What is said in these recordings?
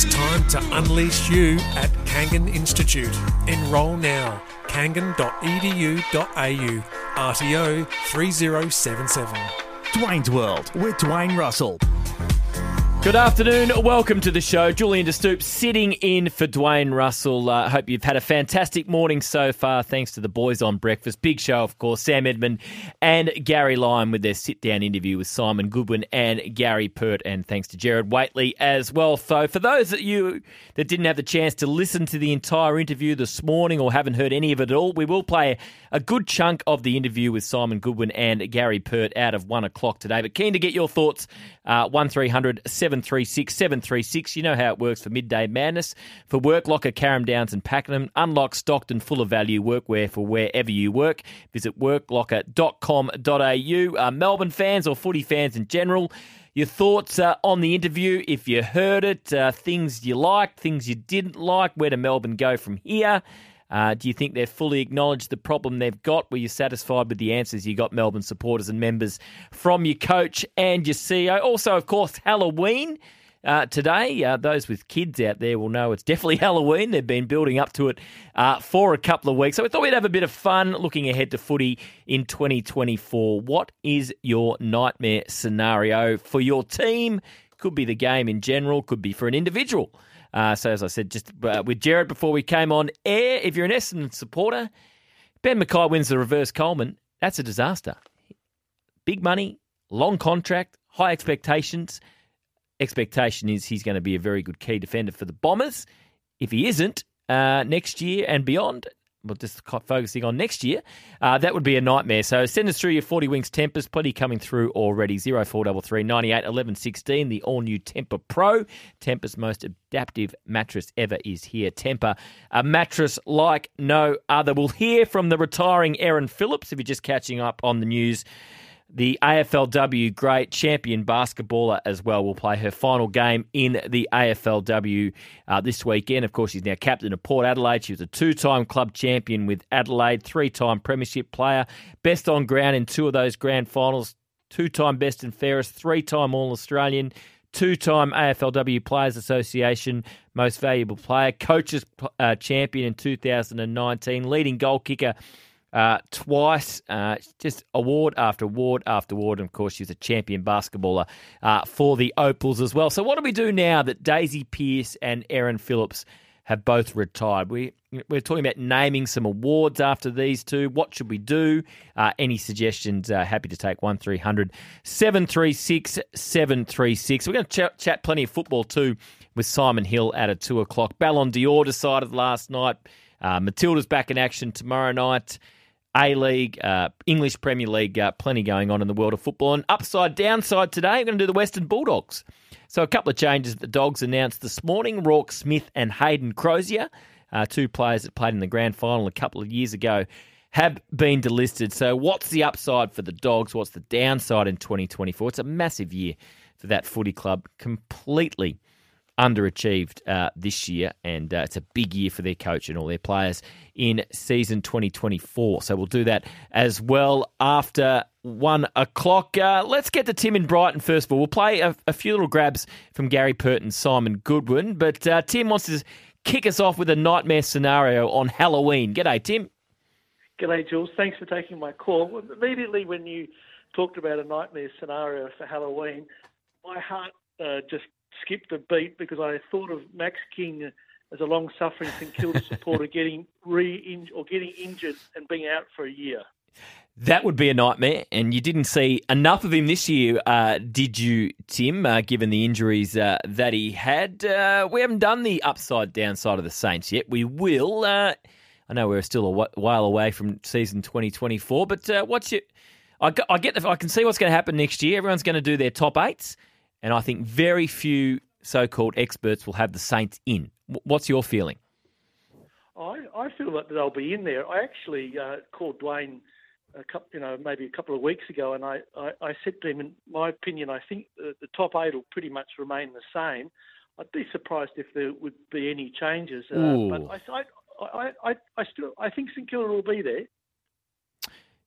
It's time to unleash you at Kangan Institute. Enrol now. kangan.edu.au. RTO 3077. Dwayne's World with Dwayne Russell. Good afternoon. Welcome to the show. Julian De Stoop sitting in for Dwayne Russell. Uh, hope you've had a fantastic morning so far. Thanks to the boys on breakfast. Big show, of course. Sam Edmund and Gary Lyon with their sit down interview with Simon Goodwin and Gary Pert. And thanks to Jared Whateley as well. So, for those of you that didn't have the chance to listen to the entire interview this morning or haven't heard any of it at all, we will play a good chunk of the interview with Simon Goodwin and Gary Pert out of one o'clock today. But keen to get your thoughts. Uh, 1300 736 736. You know how it works for Midday Madness. For Work Locker, Carrum Downs and Pakenham. Unlock Stockton full of value workwear for wherever you work. Visit worklocker.com.au. Uh, Melbourne fans or footy fans in general, your thoughts uh, on the interview, if you heard it, uh, things you liked, things you didn't like, where do Melbourne go from here? Uh, do you think they've fully acknowledged the problem they've got? Were you satisfied with the answers you got, Melbourne supporters and members, from your coach and your CEO? Also, of course, Halloween. Uh, today, uh, those with kids out there will know it's definitely Halloween. They've been building up to it uh, for a couple of weeks. So we thought we'd have a bit of fun looking ahead to footy in 2024. What is your nightmare scenario for your team? Could be the game in general, could be for an individual. Uh, so, as I said, just uh, with Jared before we came on air, if you're an Essendon supporter, Ben McKay wins the reverse Coleman. That's a disaster. Big money, long contract, high expectations. Expectation is he's going to be a very good key defender for the Bombers. If he isn't, uh, next year and beyond, well, just focusing on next year, uh, that would be a nightmare. So send us through your 40 Winks Tempurs. Plenty coming through already. 0433 98 11 16. The all new Tempur Pro. Tempur's most adaptive mattress ever is here. Tempur, a mattress like no other. We'll hear from the retiring Erin Phillips if you're just catching up on the news the AFLW great champion basketballer as well will play her final game in the AFLW uh, this weekend. Of course, she's now captain of Port Adelaide. She was a two time club champion with Adelaide, three time premiership player, best on ground in two of those grand finals, two time best and fairest, three time All Australian. Two time AFLW Players Association Most Valuable Player, Coaches uh, Champion in 2019, leading goal kicker uh, twice, uh, just award after award after award. And of course, she's a champion basketballer uh, for the Opals as well. So, what do we do now that Daisy Pearce and Erin Phillips have both retired? We we're talking about naming some awards after these two. What should we do? Uh, any suggestions? Uh, happy to take one 736 736. We're going to ch- chat plenty of football too with Simon Hill at a two o'clock. Ballon d'Or decided last night. Uh, Matildas back in action tomorrow night. A League, uh, English Premier League, uh, plenty going on in the world of football. And upside, downside today, we're going to do the Western Bulldogs. So a couple of changes that the Dogs announced this morning. Roarke Smith and Hayden Crozier, uh, two players that played in the grand final a couple of years ago, have been delisted. So what's the upside for the Dogs? What's the downside in 2024? It's a massive year for that footy club. Completely underachieved uh, this year, and uh, it's a big year for their coach and all their players in season 2024. So we'll do that as well after one o'clock. Uh, let's get to Tim in Brighton first of all. We'll play a, a few little grabs from Gary Pert and Simon Goodwin, but uh, Tim wants to kick us off with a nightmare scenario on Halloween. G'day, Tim. G'day, Jules. Thanks for taking my call. Immediately when you talked about a nightmare scenario for Halloween, my heart uh, just skipped a beat because I thought of Max King as a long-suffering St Kilda supporter getting re or getting injured and being out for a year. That would be a nightmare, and you didn't see enough of him this year, uh, did you, Tim? Uh, given the injuries uh, that he had, uh, we haven't done the upside downside of the Saints yet. We will. Uh, I know we're still a while away from season 2024, but uh, what's your? I, I get. The, I can see what's going to happen next year. Everyone's going to do their top eights. And I think very few so called experts will have the Saints in. What's your feeling? I, I feel that they'll be in there. I actually uh, called Dwayne a couple, you know, maybe a couple of weeks ago, and I, I, I said to him, in my opinion, I think the, the, top eight will pretty much remain the same. I'd be surprised if there would be any changes. Uh, but I, I, I, I, still, I think St Kilda will be there.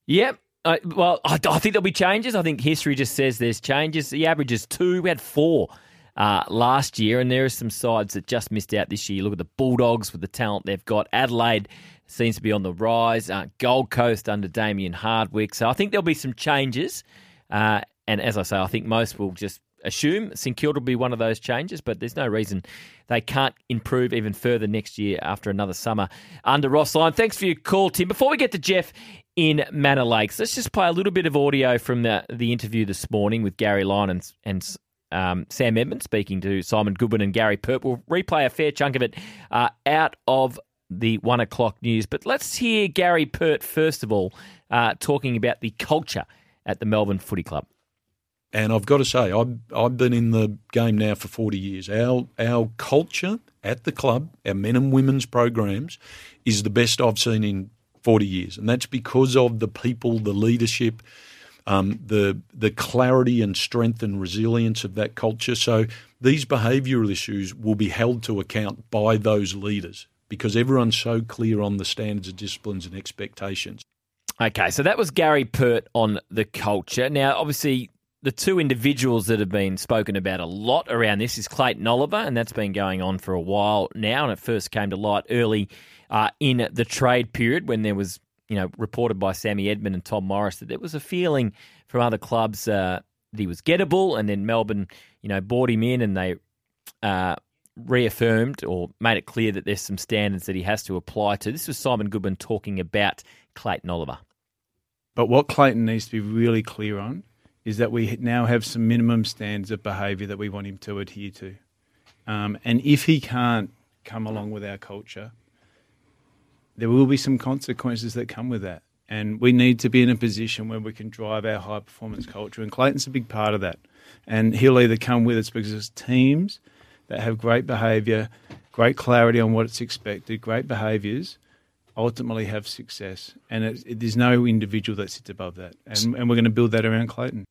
Yep, uh, well, I, I, think there'll be changes. I think history just says there's changes. The average is two. We had four uh, last year, and there are some sides that just missed out this year. You look at the Bulldogs with the talent they've got. Adelaide seems to be on the rise. Uh, Gold Coast under Damien Hardwick. So I think there'll be some changes. Uh, and as I say, I think most will just assume St Kilda will be one of those changes, but there's no reason they can't improve even further next year after another summer under Ross Lyon. Thanks for your call, Tim. Before we get to Jeff in Manor Lakes, let's just play a little bit of audio from the, the interview this morning with Gary Lyon and, and um, Sam Edmund speaking to Simon Goodwin and Gary Pert. We'll replay a fair chunk of it uh, out of the one o'clock news. But let's hear Gary Pert first of all uh, talking about the culture at the Melbourne Footy Club. And I've got to say, I've, I've been in the game now for 40 years. Our, our culture at the club, our men and women's programs, is the best I've seen in 40 years. And that's because of the people, the leadership, um, the, the clarity and strength and resilience of that culture. So these behavioural issues will be held to account by those leaders because everyone's so clear on the standards of disciplines and expectations. Okay, so that was Gary Pert on the culture. Now, obviously, the two individuals that have been spoken about a lot around this is Clayton Oliver, and that's been going on for a while now. And it first came to light early uh, in the trade period when there was, you know, reported by Sammy Edmund and Tom Morris that there was a feeling from other clubs uh, that he was gettable, and then Melbourne, you know, bought him in and they uh, reaffirmed or made it clear that there's some standards that he has to apply to. This was Simon Goodwin talking about Clayton Oliver. But what Clayton needs to be really clear on is that we now have some minimum standards of behaviour that we want him to adhere to. Um, and if he can't come along with our culture, there will be some consequences that come with that. And we need to be in a position where we can drive our high performance culture. And Clayton's a big part of that. And he'll either come with us because it's teams that have great behaviour, great clarity on what it's expected, great behaviours, ultimately have success. And it, it, there's no individual that sits above that. And, and we're going to build that around Clayton.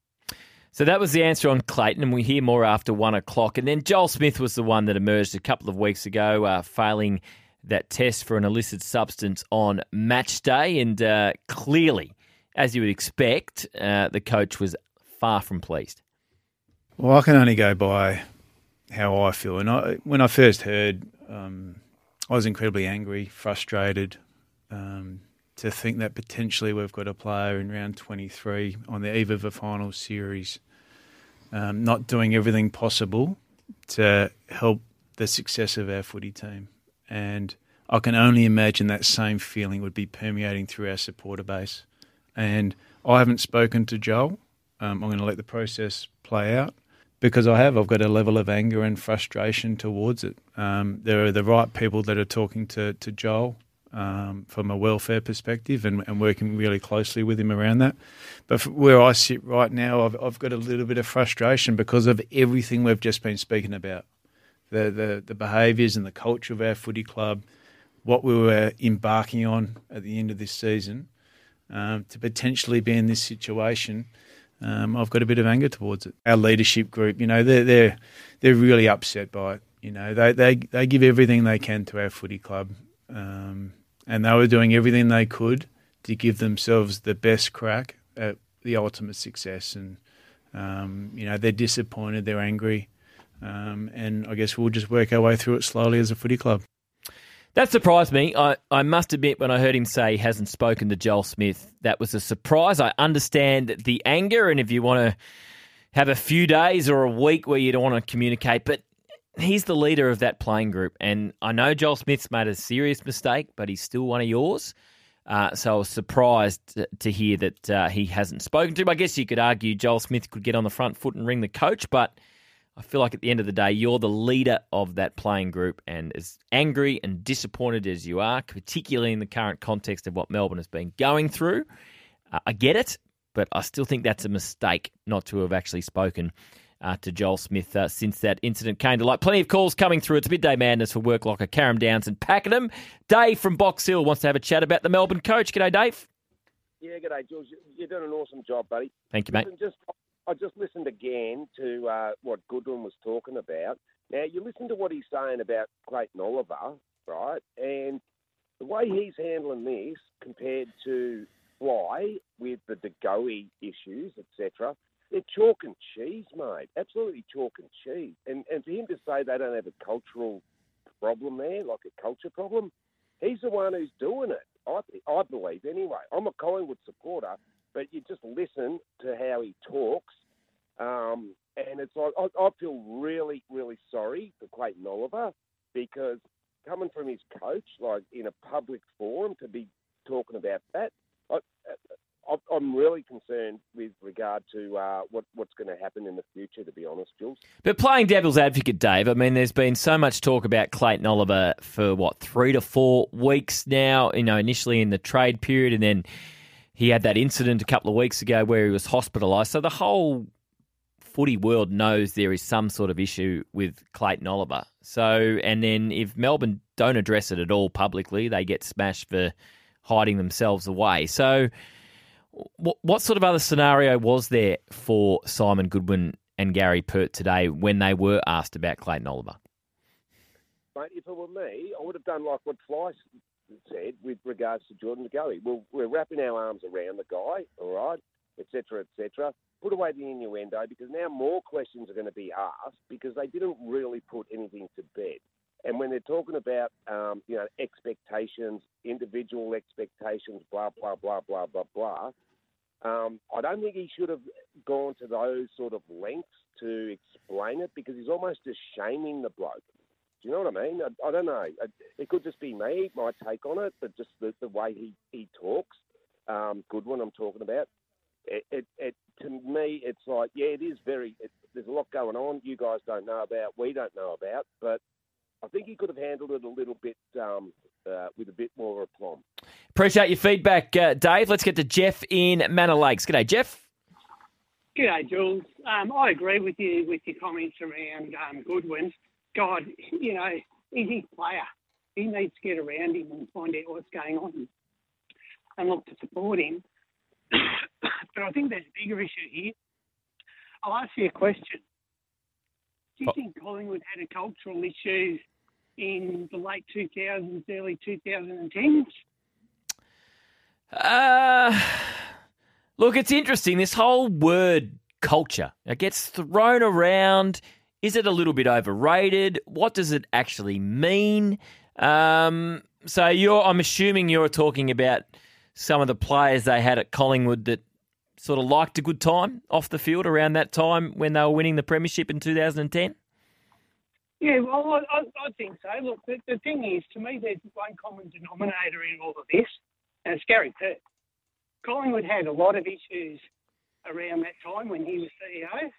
So that was the answer on Clayton, and we hear more after one o'clock. And then Joel Smith was the one that emerged a couple of weeks ago, uh, failing that test for an illicit substance on match day. And uh, clearly, as you would expect, uh, the coach was far from pleased. Well, I can only go by how I feel. And I, when I first heard, um, I was incredibly angry, frustrated. Um, to think that potentially we've got a player in round 23 on the eve of a final series um, not doing everything possible to help the success of our footy team. And I can only imagine that same feeling would be permeating through our supporter base. And I haven't spoken to Joel. Um, I'm going to let the process play out because I have. I've got a level of anger and frustration towards it. Um, there are the right people that are talking to, to Joel um, from a welfare perspective and, and, working really closely with him around that. But where I sit right now, I've, I've, got a little bit of frustration because of everything we've just been speaking about the, the, the behaviours and the culture of our footy club, what we were embarking on at the end of this season. Um, to potentially be in this situation, um, I've got a bit of anger towards it. Our leadership group, you know, they're they're they're really upset by it. You know, they they they give everything they can to our footy club. Um, and they were doing everything they could to give themselves the best crack at the ultimate success. And um, you know, they're disappointed, they're angry, um, and I guess we'll just work our way through it slowly as a footy club. That surprised me. I, I must admit, when I heard him say he hasn't spoken to Joel Smith, that was a surprise. I understand the anger, and if you want to have a few days or a week where you don't want to communicate, but he's the leader of that playing group. And I know Joel Smith's made a serious mistake, but he's still one of yours. Uh, so I was surprised to hear that uh, he hasn't spoken to him. I guess you could argue Joel Smith could get on the front foot and ring the coach, but I feel like at the end of the day, you're the leader of that playing group. And as angry and disappointed as you are, particularly in the current context of what Melbourne has been going through, uh, I get it, but I still think that's a mistake not to have actually spoken uh, to Joel Smith uh, since that incident came to light. Plenty of calls coming through. It's midday madness for Work Locker, Carrum Downs and Pakenham. Dave from Box Hill wants to have a chat about the Melbourne coach. G'day, Dave. Yeah, g'day, George. You're doing an awesome job, buddy. Thank you, mate. Listen, just, I just listened again to uh, what Goodwin was talking about. Now, you listen to what he's saying about Clayton Oliver, right? And the way he's handling this compared to Fly with the De Goey issues, etc., they're chalk and cheese, mate. Absolutely chalk and cheese. And and for him to say they don't have a cultural problem there, like a culture problem, he's the one who's doing it. I I believe anyway. I'm a Collingwood supporter, but you just listen to how he talks, um, and it's like I, I feel really, really sorry for Clayton Oliver because coming from his coach, like in a public forum, to be talking about that, I, I'm really concerned with regard to uh, what, what's going to happen in the future, to be honest, Jules. But playing devil's advocate, Dave, I mean, there's been so much talk about Clayton Oliver for what, three to four weeks now, you know, initially in the trade period, and then he had that incident a couple of weeks ago where he was hospitalised. So the whole footy world knows there is some sort of issue with Clayton Oliver. So, and then if Melbourne don't address it at all publicly, they get smashed for hiding themselves away. So, what, what sort of other scenario was there for Simon Goodwin and Gary Pert today when they were asked about Clayton Oliver? Mate, if it were me, I would have done like what Fly said with regards to Jordan McGully. We're, we're wrapping our arms around the guy, all right, etc., etc. Put away the innuendo because now more questions are going to be asked because they didn't really put anything to bed. And when they're talking about, um, you know, expectations, individual expectations, blah, blah, blah, blah, blah, blah, um, I don't think he should have gone to those sort of lengths to explain it because he's almost just shaming the bloke. Do you know what I mean? I, I don't know. It could just be me, my take on it, but just the, the way he, he talks, um, Goodwin I'm talking about, it, it, it, to me, it's like, yeah, it is very, it, there's a lot going on you guys don't know about, we don't know about, but I think he could have handled it a little bit um, uh, with a bit more aplomb. Appreciate your feedback, uh, Dave. Let's get to Jeff in Manor Lakes. G'day, Jeff. G'day, Jules. Um, I agree with you with your comments around um, Goodwin. God, you know, he's his player. He needs to get around him and find out what's going on and look to support him. but I think there's a bigger issue here. I'll ask you a question. Do you think Collingwood had a cultural issue in the late 2000s, early 2010s? Uh, look, it's interesting. This whole word culture it gets thrown around. Is it a little bit overrated? What does it actually mean? Um, so you're, I'm assuming you're talking about some of the players they had at Collingwood that sort of liked a good time off the field around that time when they were winning the premiership in 2010. Yeah, well, I, I think so. Look, the, the thing is, to me, there's one common denominator in all of this, and it's Gary Pert. Collingwood had a lot of issues around that time when he was CEO,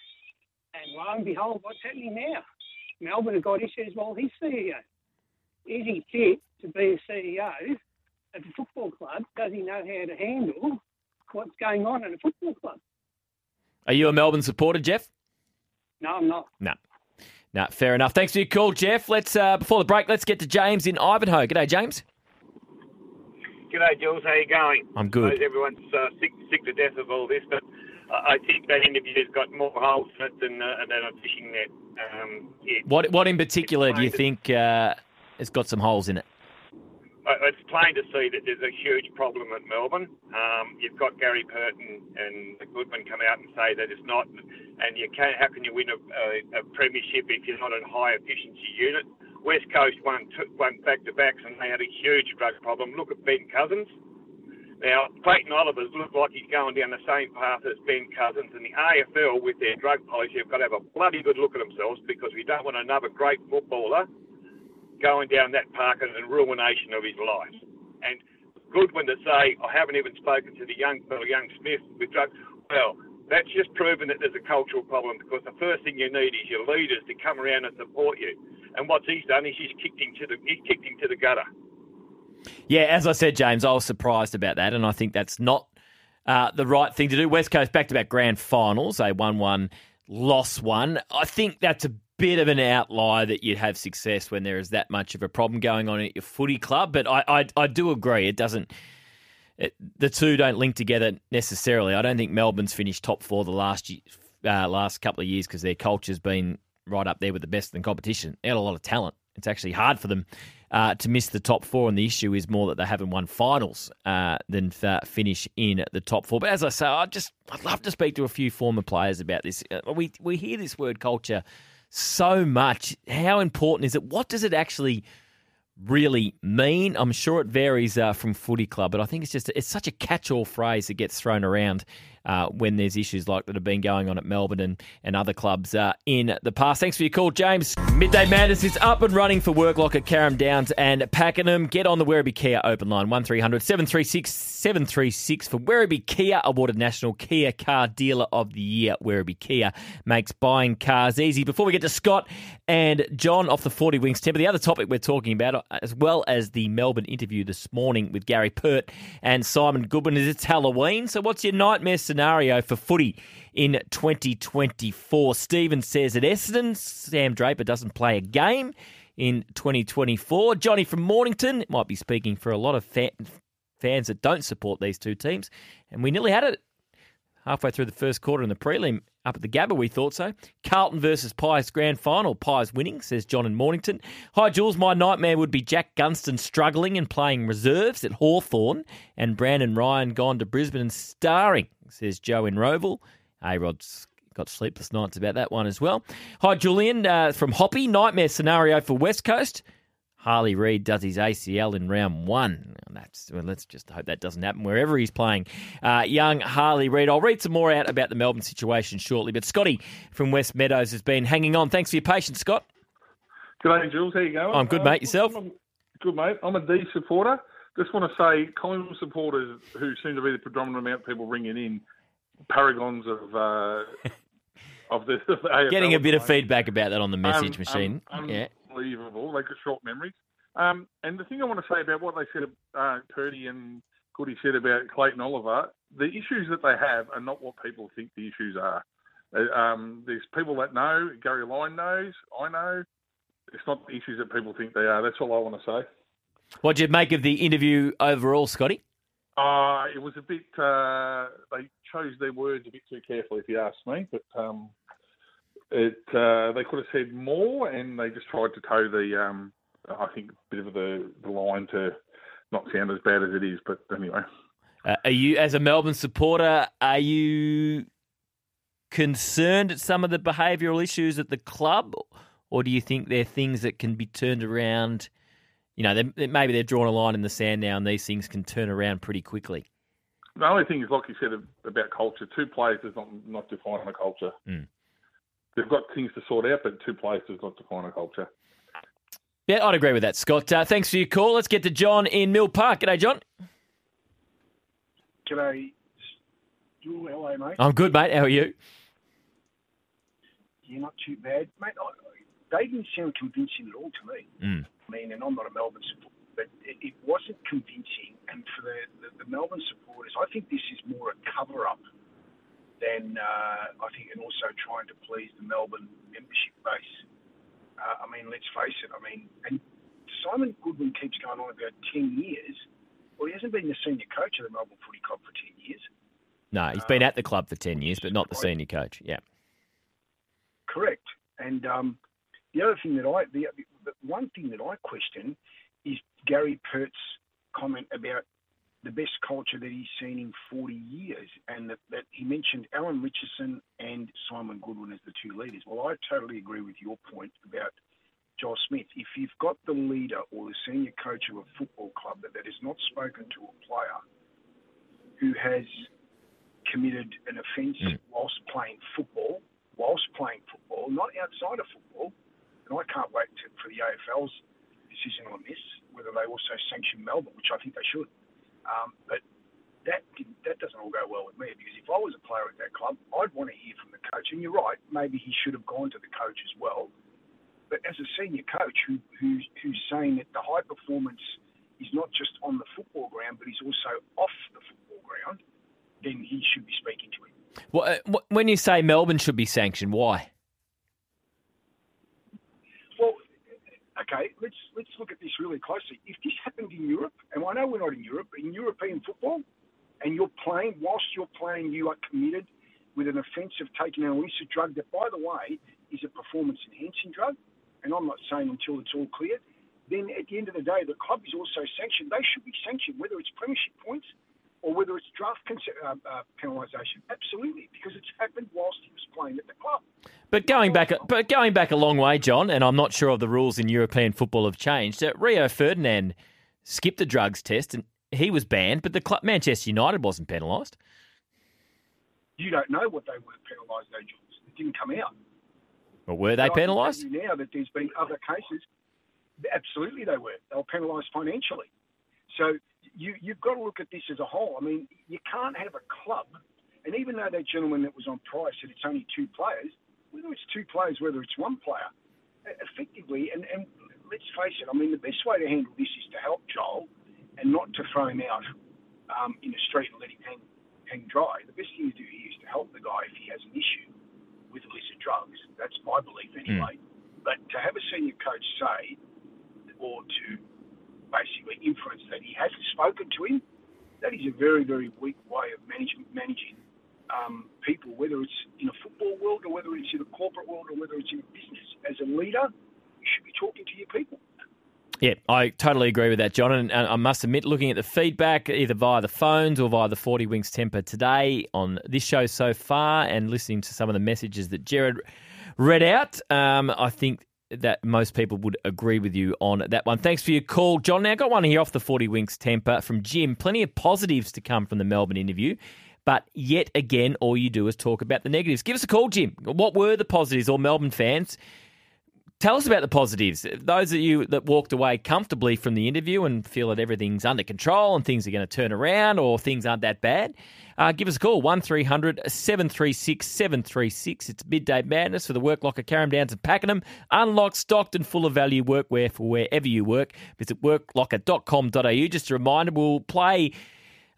and lo and behold, what's happening now? Melbourne have got issues while he's CEO. Is he fit to be a CEO at a football club? Does he know how to handle what's going on in a football club? Are you a Melbourne supporter, Jeff? No, I'm not. No. No, fair enough. Thanks for your call, Jeff. Let's uh, before the break, let's get to James in Ivanhoe. G'day, James. G'day, Jules. How you going? I'm good. everyone's uh, sick, sick to death of all this, but I think that interview's got more holes in it than, uh, than a fishing net. Um, it, what What in particular do you think uh, has got some holes in it? It's plain to see that there's a huge problem at Melbourne. Um, you've got Gary Purton and Goodwin come out and say that it's not, and you can't. How can you win a, a, a premiership if you're not a high efficiency unit? West Coast won won back to backs and they had a huge drug problem. Look at Ben Cousins. Now, Clayton Oliver's looked like he's going down the same path as Ben Cousins, and the AFL, with their drug policy, have got to have a bloody good look at themselves because we don't want another great footballer going down that path and ruination of his life. And Goodwin to say, I haven't even spoken to the young fellow, young Smith, with drugs. Well, that's just proven that there's a cultural problem because the first thing you need is your leaders to come around and support you. And what he's done is he's kicked him to the he's kicked him to the gutter. Yeah, as I said, James, I was surprised about that, and I think that's not uh, the right thing to do. West Coast back to back grand finals, they won one, lost one. I think that's a bit of an outlier that you'd have success when there is that much of a problem going on at your footy club. But I, I, I do agree, it doesn't. It, the two don't link together necessarily. I don't think Melbourne's finished top four the last uh, last couple of years because their culture's been right up there with the best in the competition. They had a lot of talent it's actually hard for them uh, to miss the top four, and the issue is more that they haven't won finals uh, than f- finish in the top four. But as I say, I just I'd love to speak to a few former players about this. Uh, we we hear this word culture so much. How important is it? What does it actually really mean? I'm sure it varies uh, from footy club, but I think it's just it's such a catch-all phrase that gets thrown around uh, when there's issues like that have been going on at Melbourne and, and other clubs uh, in the past. Thanks for your call, James. Midday Madness is up and running for Worklock at Carrum Downs and Pakenham. Get on the Werribee Kia open line 1300 736 736 for Werribee Kia, awarded National Kia Car Dealer of the Year. Werribee Kia makes buying cars easy. Before we get to Scott and John off the 40 Winks Tempur, the other topic we're talking about, as well as the Melbourne interview this morning with Gary Pert and Simon Goodwin, is it's Halloween. So what's your nightmare scenario for footy in 2024. Stephen says at Essendon, Sam Draper doesn't play a game in 2024. Johnny from Mornington might be speaking for a lot of fa- fans that don't support these two teams. And we nearly had it halfway through the first quarter in the prelim up at the Gabba, we thought so. Carlton versus Pies grand final. Pies winning, says John in Mornington. Hi, Jules. My nightmare would be Jack Gunston struggling and playing reserves at Hawthorn and Brandon Ryan gone to Brisbane and starring, says Joe in Rowville. A Rod's got sleepless nights about that one as well. Hi, Julian uh, from Hoppy. Nightmare scenario for West Coast. Harley Reid does his ACL in round one. That's well, let's just hope that doesn't happen wherever he's playing. Uh, young Harley Reid. I'll read some more out about the Melbourne situation shortly. But Scotty from West Meadows has been hanging on. Thanks for your patience, Scott. G'day, Jules. How you going? I'm good, Uh, mate. Yourself? I'm- good, mate. I'm a D supporter. Just want to say, Collingwood supporters, who seem to be the predominant amount of people ringing in, paragons of uh, of the, of the Getting a bit of at the moment. feedback about that on the message Um, machine. um, yeah. Unbelievable. They got short memories. Um, and the thing I want to say about what they said, uh, Purdy and Goody said about Clayton Oliver, the issues that they have are not what people think the issues are. Uh, Um, there's people that know. Gary Lyon knows. I know. It's not the issues that people think they are. That's all I want to say. What did you make of the interview overall, Scotty? Uh, it was a bit. Uh, they chose their words a bit too carefully, if you ask me. But um, it uh, they could have said more, and they just tried to toe the. Um, I think a bit of the, the line to not sound as bad as it is. But anyway, Uh, are you, as a Melbourne supporter, are you concerned at some of the behavioural issues at the club, or do you think they're things that can be turned around? You know, they, maybe they've drawn a line in the sand now, and these things can turn around pretty quickly. the only thing is, like you said about culture, two players does not not define a culture. Mm. They've got things to sort out, but two places, does not define a culture. Yeah, I'd agree with that, Scott. Uh, thanks for your call. Let's get to John in Mill Park. G'day, John. G'day, Jewel. Hello, mate. I'm good, mate. How are you? Yeah, not too bad, mate. I, they didn't sound convincing at all to me. Mm. I mean, and I'm not a Melbourne supporter, but it, it wasn't convincing. And for the, the, the Melbourne supporters, I think this is more a cover up than uh, I think, and also trying to please the Melbourne membership base. Uh, I mean, let's face it. I mean, and Simon Goodwin keeps going on about 10 years. Well, he hasn't been the senior coach of the Melbourne Footy Club for 10 years. No, he's been at the club for 10 years, but not the senior coach. Yeah. Correct. And um, the other thing that I, the, the one thing that I question is Gary Pert's comment about the best culture that he's seen in 40 years, and that, that he mentioned Alan Richardson and Simon Goodwin as the two leaders. Well, I totally agree with your point about Joel Smith. If you've got the leader or the senior coach of a football club that, that has not spoken to a player who has committed an offence mm. whilst playing football, whilst playing football, not outside of football, and I can't wait to, for the AFL's decision on this, whether they also sanction Melbourne, which I think they should. Um, but that that doesn't all go well with me because if I was a player at that club, I'd want to hear from the coach. And you're right, maybe he should have gone to the coach as well. But as a senior coach who, who's, who's saying that the high performance is not just on the football ground, but he's also off the football ground, then he should be speaking to him. Well, uh, when you say Melbourne should be sanctioned, why? Well, okay, let's let's look at this really closely. If this happened in Europe, and I know we're not in Europe, but in European football, and you're playing, whilst you're playing, you are committed with an offence of taking an illicit drug that, by the way, is a performance enhancing drug. and I'm not saying until it's all clear, then at the end of the day, the club is also sanctioned. They should be sanctioned, whether it's premiership points or whether it's draft uh, uh, penalisation. Absolutely, because it's happened whilst he was playing at the club. But going back, but going back a long way, John, and I'm not sure of the rules in European football have changed. Uh, Rio Ferdinand skipped the drugs test and he was banned, but the club, Manchester United wasn't penalised. You don't know what they were penalised, though, Jules. It didn't come out. Well, were they penalised? Now that there's been other cases, absolutely they were. They were penalised financially. So you, you've got to look at this as a whole. I mean, you can't have a club, and even though that gentleman that was on price said it's only two players, whether it's two players, whether it's one player, effectively, and, and let's face it, I mean, the best way to handle this is to help Joel and not to throw him out um, in the street and let him hang, hang dry. The best thing to do here is to help the guy if he has an issue with illicit drugs. That's my belief anyway. Mm. But to have a senior coach say, or to basically inference that he hasn't spoken to him, that is a very, very weak way of managing, managing um, people, whether it's in a football world or whether it's in a corporate world or whether it's in business. As a leader, you should be talking to your people. Yeah, I totally agree with that, John. And I must admit, looking at the feedback, either via the phones or via the 40 Winks Tempur today on this show so far, and listening to some of the messages that Jared read out, um, I think that most people would agree with you on that one. Thanks for your call, John. Now, I got one here off the 40 Winks Tempur from Jim. Plenty of positives to come from the Melbourne interview. But yet again, all you do is talk about the negatives. Give us a call, Jim. What were the positives, or Melbourne fans? Tell us about the positives. Those of you that walked away comfortably from the interview and feel that everything's under control and things are going to turn around or things aren't that bad, uh, give us a call 1300 736 736. It's midday madness for the Work Locker Carrum Downs and Pakenham. Unlocked, stocked, and full of value workwear for wherever you work. Visit worklocker.com.au. Just a reminder, we'll play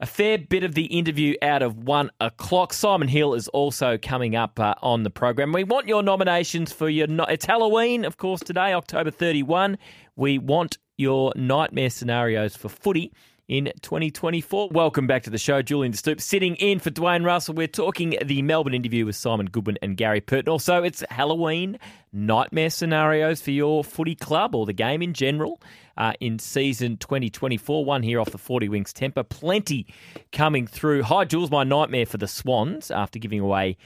a fair bit of the interview out of one o'clock. Simon Hill is also coming up uh, on the program. We want your nominations for your. No- it's Halloween, of course, today, October 31. We want your nightmare scenarios for footy in 2024. Welcome back to the show. Julian Stoop sitting in for Dwayne Russell. We're talking the Melbourne interview with Simon Goodwin and Gary Pert. Also, it's Halloween nightmare scenarios for your footy club or the game in general uh, in season 2024. One here off the 40 Winks Tempur. Plenty coming through. Hi, Jules. My nightmare for the Swans after giving away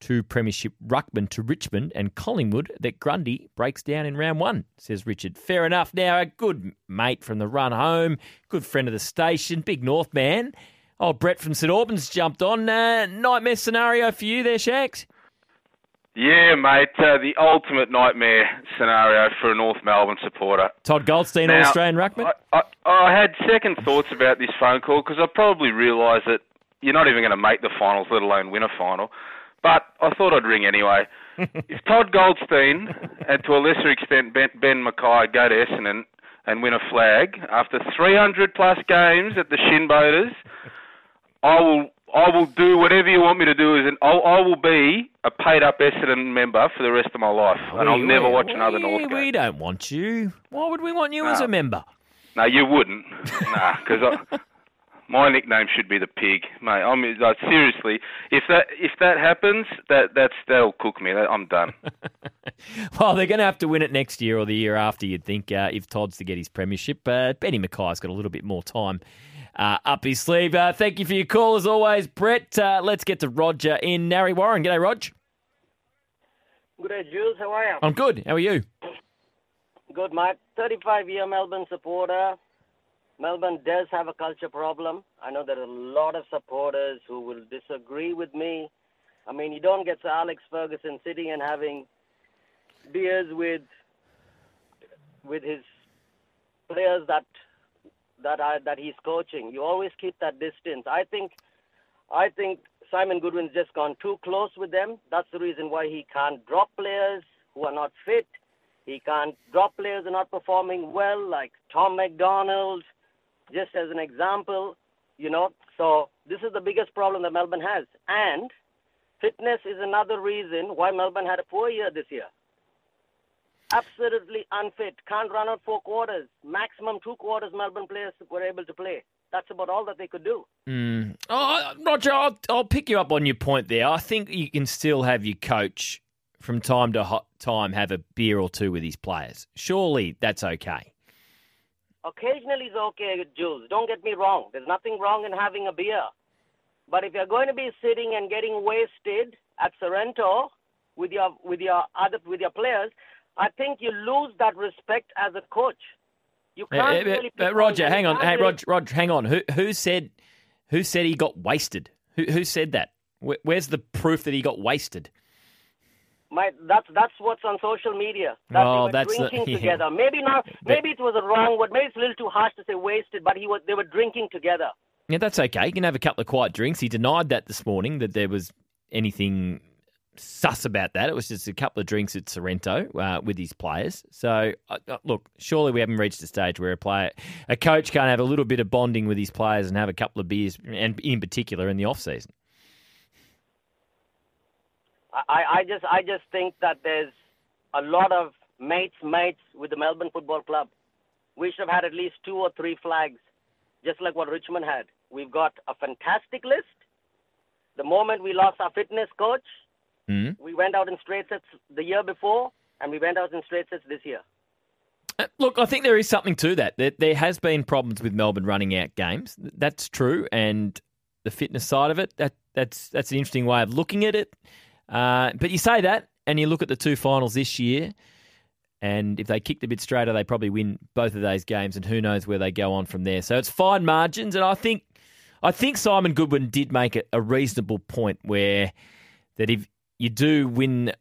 two Premiership ruckmen to Richmond and Collingwood that Grundy breaks down in round one, says Richard. Fair enough. Now, a good mate from the run home, good friend of the station, big North man. Oh, Brett from St Albans jumped on. Uh, nightmare scenario for you there, Shags? Yeah, mate, uh, the ultimate nightmare scenario for a North Melbourne supporter. Todd Goldstein, now, Australian ruckman. I, I, I, had second thoughts about this phone call because I probably realised that you're not even going to make the finals, let alone win a final. But I thought I'd ring anyway. if Todd Goldstein and to a lesser extent Ben, ben McKay go to Essendon and win a flag after 300 plus games at the Shinboners, I will I will do whatever you want me to do. Is an, I'll, I will be a paid up Essendon member for the rest of my life, and we, I'll never we, watch we, another North game. We don't want you. Why would we want you no. as a member? No, you wouldn't. nah, because my nickname should be the pig, mate. I mean, like, seriously, if that if that happens, that that's that'll cook me. I'm done. well, they're going to have to win it next year or the year after. You'd think uh, if Todd's to get his premiership. Uh, Benny McKay's got a little bit more time uh, up his sleeve. Uh, thank you for your call as always, Brett. Uh, let's get to Roger in Narre Warren. G'day, Rog. Good day, Jules. How are you? I'm good. How are you? Good, mate. 35 year Melbourne supporter. Melbourne does have a culture problem. I know there are a lot of supporters who will disagree with me. I mean, you don't get Alex Ferguson sitting and having beers with with his players that that I, that he's coaching. You always keep that distance. I think I think Simon Goodwin's just gone too close with them. That's the reason why he can't drop players who are not fit. He can't drop players who are not performing well, like Tom McDonald, just as an example. You know, so this is the biggest problem that Melbourne has, and fitness is another reason why Melbourne had a poor year this year absolutely unfit, can't run out four quarters. Maximum two quarters Melbourne players were able to play. That's about all that they could do. Mm. Oh, Roger, I'll, I'll pick you up on your point there. I think you can still have your coach from time to time have a beer or two with his players. Surely that's okay. Occasionally is okay, with Jules. Don't get me wrong. There's nothing wrong in having a beer. But if you're going to be sitting and getting wasted at Sorrento with your with your other with your players, I think you lose that respect as a coach. You can't uh, really pick Roger, hang on. Hey, really- Roger, Roger, hang on. Who who said who said he got wasted? Who who said that? Where's the proof that he got wasted? My, that's that's what's on social media. That Oh, they were that's the- drinking yeah. together. Maybe not. Maybe it was a wrong word. Maybe it's a little too harsh to say wasted. But he was. They were drinking together. Yeah, that's okay. You can have a couple of quiet drinks. He denied that this morning that there was anything sus about that. It was just a couple of drinks at Sorrento uh, with his players. So, uh, uh, look, surely we haven't reached a stage where a player, a coach can't have a little bit of bonding with his players and have a couple of beers, and in particular in the off season. I, I just I just think that there's a lot of mates mates with the Melbourne Football Club. We should have had at least two or three flags, just like what Richmond had. We've got a fantastic list. The moment we lost our fitness coach, Mm. we went out in straight sets the year before, and we went out in straight sets this year. Uh, Look, I think there is something to that. There, there has been problems with Melbourne running out games. That's true, and the fitness side of it, that that's that's an interesting way of looking at it. Uh, but you say that, and you look at the two finals this year, and if they kicked a bit straighter, they probably win both of those games, and who knows where they go on from there. So it's fine margins, and I think I think Simon Goodwin did make a, a reasonable point where that if you do win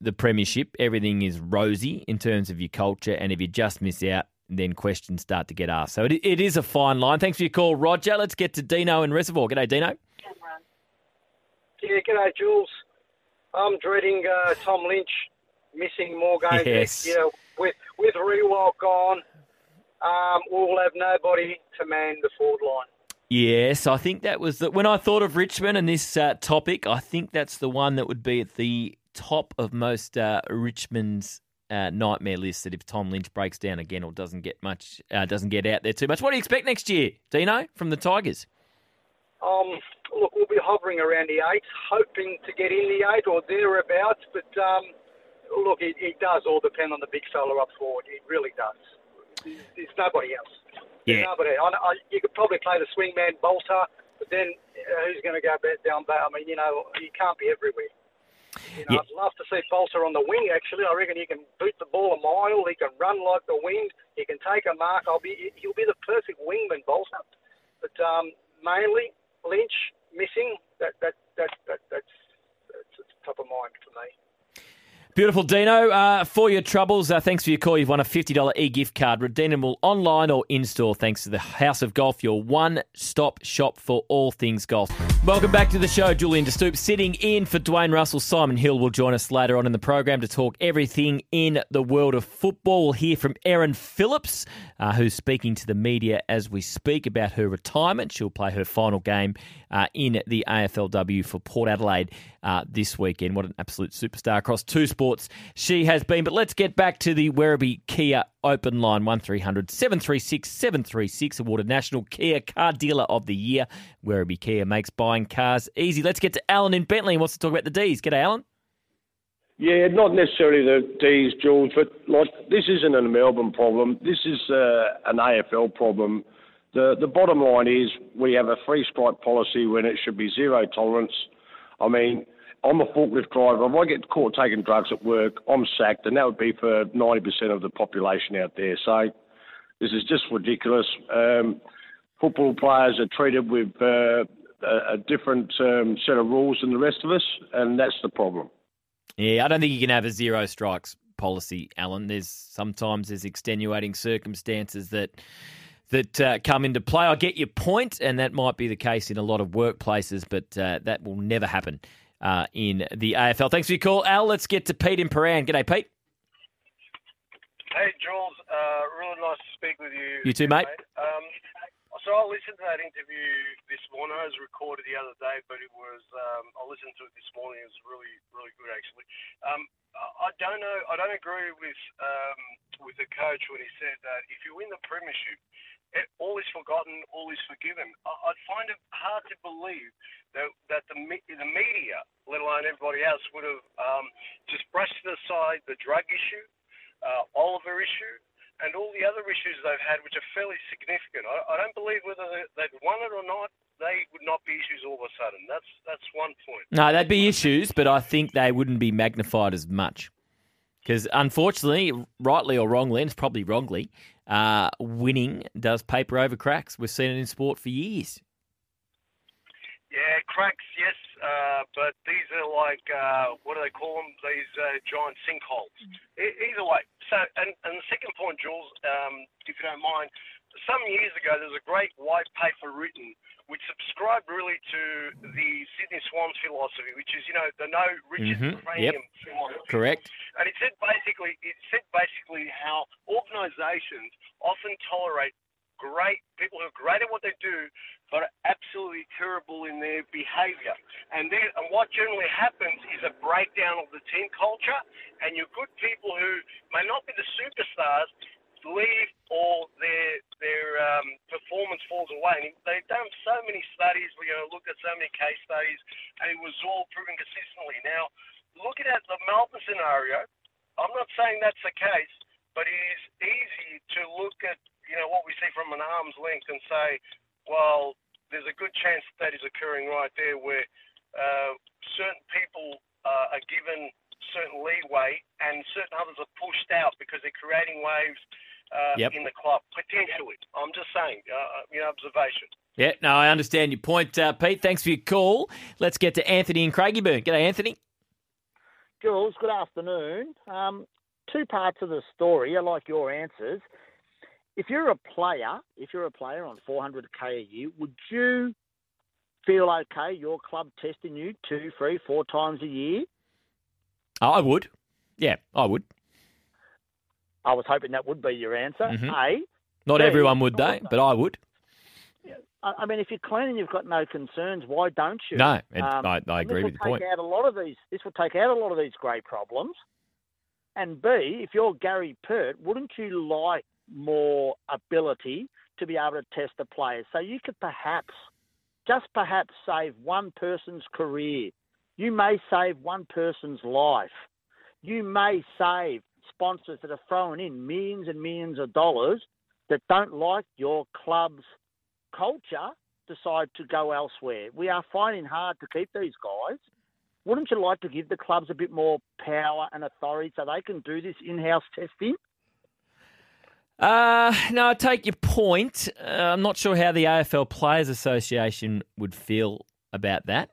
the premiership, everything is rosy in terms of your culture, and if you just miss out, then questions start to get asked. So it, it is a fine line. Thanks for your call, Roger. Let's get to Dino in Reservoir. G'day, Dino. Yeah, g'day, Jules. I'm dreading uh, Tom Lynch missing more games. Yes. You know, with with Riewoldt gone, um, we'll have nobody to man the forward line. Yes, I think that was the, when I thought of Richmond and this uh, topic. I think that's the one that would be at the top of most uh, Richmond's uh, nightmare list. That if Tom Lynch breaks down again or doesn't get much, uh, doesn't get out there too much. What do you expect next year, Dino, from the Tigers? Um, look, we'll be hovering around the eight, hoping to get in the eight or thereabouts. But um, look, it, it does all depend on the big fella up forward. It really does. There's, nobody else. There's Yeah. nobody. I, I, you could probably play the swingman Balta, but then uh, who's going to go back down back? I mean, you know, you can't be everywhere. You know, I'd love to see Balta on the wing. Actually, I reckon he can boot the ball a mile. He can run like the wind. He can take a mark. I'll be. He'll be the perfect wingman, Balta. But um, mainly Lynch missing. That that that, that that's, that's top of mind for me. Beautiful, Dino. Uh, for your troubles, uh, thanks for your call. You've won a $50 e gift card, redeemable online or in store, thanks to the House of Golf, your one stop shop for all things golf. Welcome back to the show. Julian De Stoop sitting in for Dwayne Russell. Simon Hill will join us later on in the program to talk everything in the world of football. We'll hear from Erin Phillips, uh, who's speaking to the media as we speak about her retirement. She'll play her final game uh, in the AFLW for Port Adelaide uh, this weekend. What an absolute superstar across two sports she has been. But let's get back to the Werribee Kia open line 1300 736 736, awarded National Kia Car Dealer of the Year. Werribee Kia makes buying cars easy. Let's get to Alan in Bentleigh and wants to talk about the D's. G'day, Alan. Yeah, not necessarily the D's, Jules, but like this isn't a Melbourne problem. This is uh, an AFL problem. The the bottom line is we have a free strike policy when it should be zero tolerance. I mean, I'm a forklift driver. If I get caught taking drugs at work, I'm sacked, and that would be for 90% of the population out there. So this is just ridiculous. Um, football players are treated with uh, a, a different um, set of rules than the rest of us, and that's the problem. Yeah, I don't think you can have a zero strikes policy, Alan. There's sometimes there's extenuating circumstances that that uh, come into play. I get your point, and that might be the case in a lot of workplaces, but uh, that will never happen uh, in the AFL. Thanks for your call, Al. Let's get to Pete in Prahran. G'day, Pete. Hey, Jules. Uh, really nice to speak with you. You too, mate. Um, so I listened to that interview this morning. It was recorded the other day, but it was um, I listened to it this morning. It was really, really good actually. Um, I don't know. I don't agree with um, with the coach when he said that if you win the premiership, all is forgotten, all is forgiven. I, I find it hard to believe that that the the media, let alone everybody else, would have um, just brushed aside the drug issue, uh, Oliver issue, and all the other issues they've had, which are fairly significant. I, I don't believe whether they, they'd won it or not, they would not be issues all of a sudden. That's that's one point. No, they'd be issues, but I think they wouldn't be magnified as much. Because unfortunately, rightly or wrongly, and it's probably wrongly, uh, winning does paper over cracks. We've seen it in sport for years. Yeah, cracks, yes, uh, but these are like uh, what do they call them? These uh, giant sinkholes. E- either way. So, and, and the second point, Jules, um, if you don't mind, some years ago there was a great white paper written which subscribed really to the Sydney Swans philosophy, which is you know the no rigid Mhm, cranium yep. philosophy. Correct. And it said basically, it said basically how organisations often tolerate great people who are great at what they do, but are absolutely terrible in their behaviour. And then, and what generally happens is a breakdown of the team culture, and your good people who may not be the superstars leave or their their um, performance falls away. And they've done so many studies, We you know, looked at so many case studies, and it was all proven consistently. Now, looking at the Melbourne scenario, I'm not saying that's the case, but it is easy to look at you know what we see from an arm's length and say, well, there's a good chance that is occurring right there, where uh, certain people uh, are given certain leeway and certain others are pushed out because they're creating waves uh, Yep. in the club potentially. I'm just saying, uh, you know, observation. Yeah, no, I understand your point, uh, Pete. Thanks for your call. Let's get to Anthony in Craigieburn. G'day, Anthony. Jules, good afternoon. Um, two parts of the story. I like your answers. If you're a player, if you're a player on 400k a year, would you feel okay your club testing you two, three, four times a year? I would. Yeah, I would. I was hoping that would be your answer. Mhm. A. Not B, everyone would, though, but I would. I mean, if you're clean and you've got no concerns, why don't you? No, it- Um, I- I and agree with will point. Out a lot of these. This will take out a lot of these grey problems. And B, if you're Gary Pert, wouldn't you like more ability to be able to test the players? So you could perhaps, just perhaps, save one person's career. You may save one person's life. You may save sponsors that are throwing in millions and millions of dollars that don't like your club's culture decide to go elsewhere. We are finding hard to keep these guys. Wouldn't you like to give the clubs a bit more power and authority so they can do this in-house testing? Uh, no, I take your point. Uh, I'm not sure how the AFL Players Association would feel about that.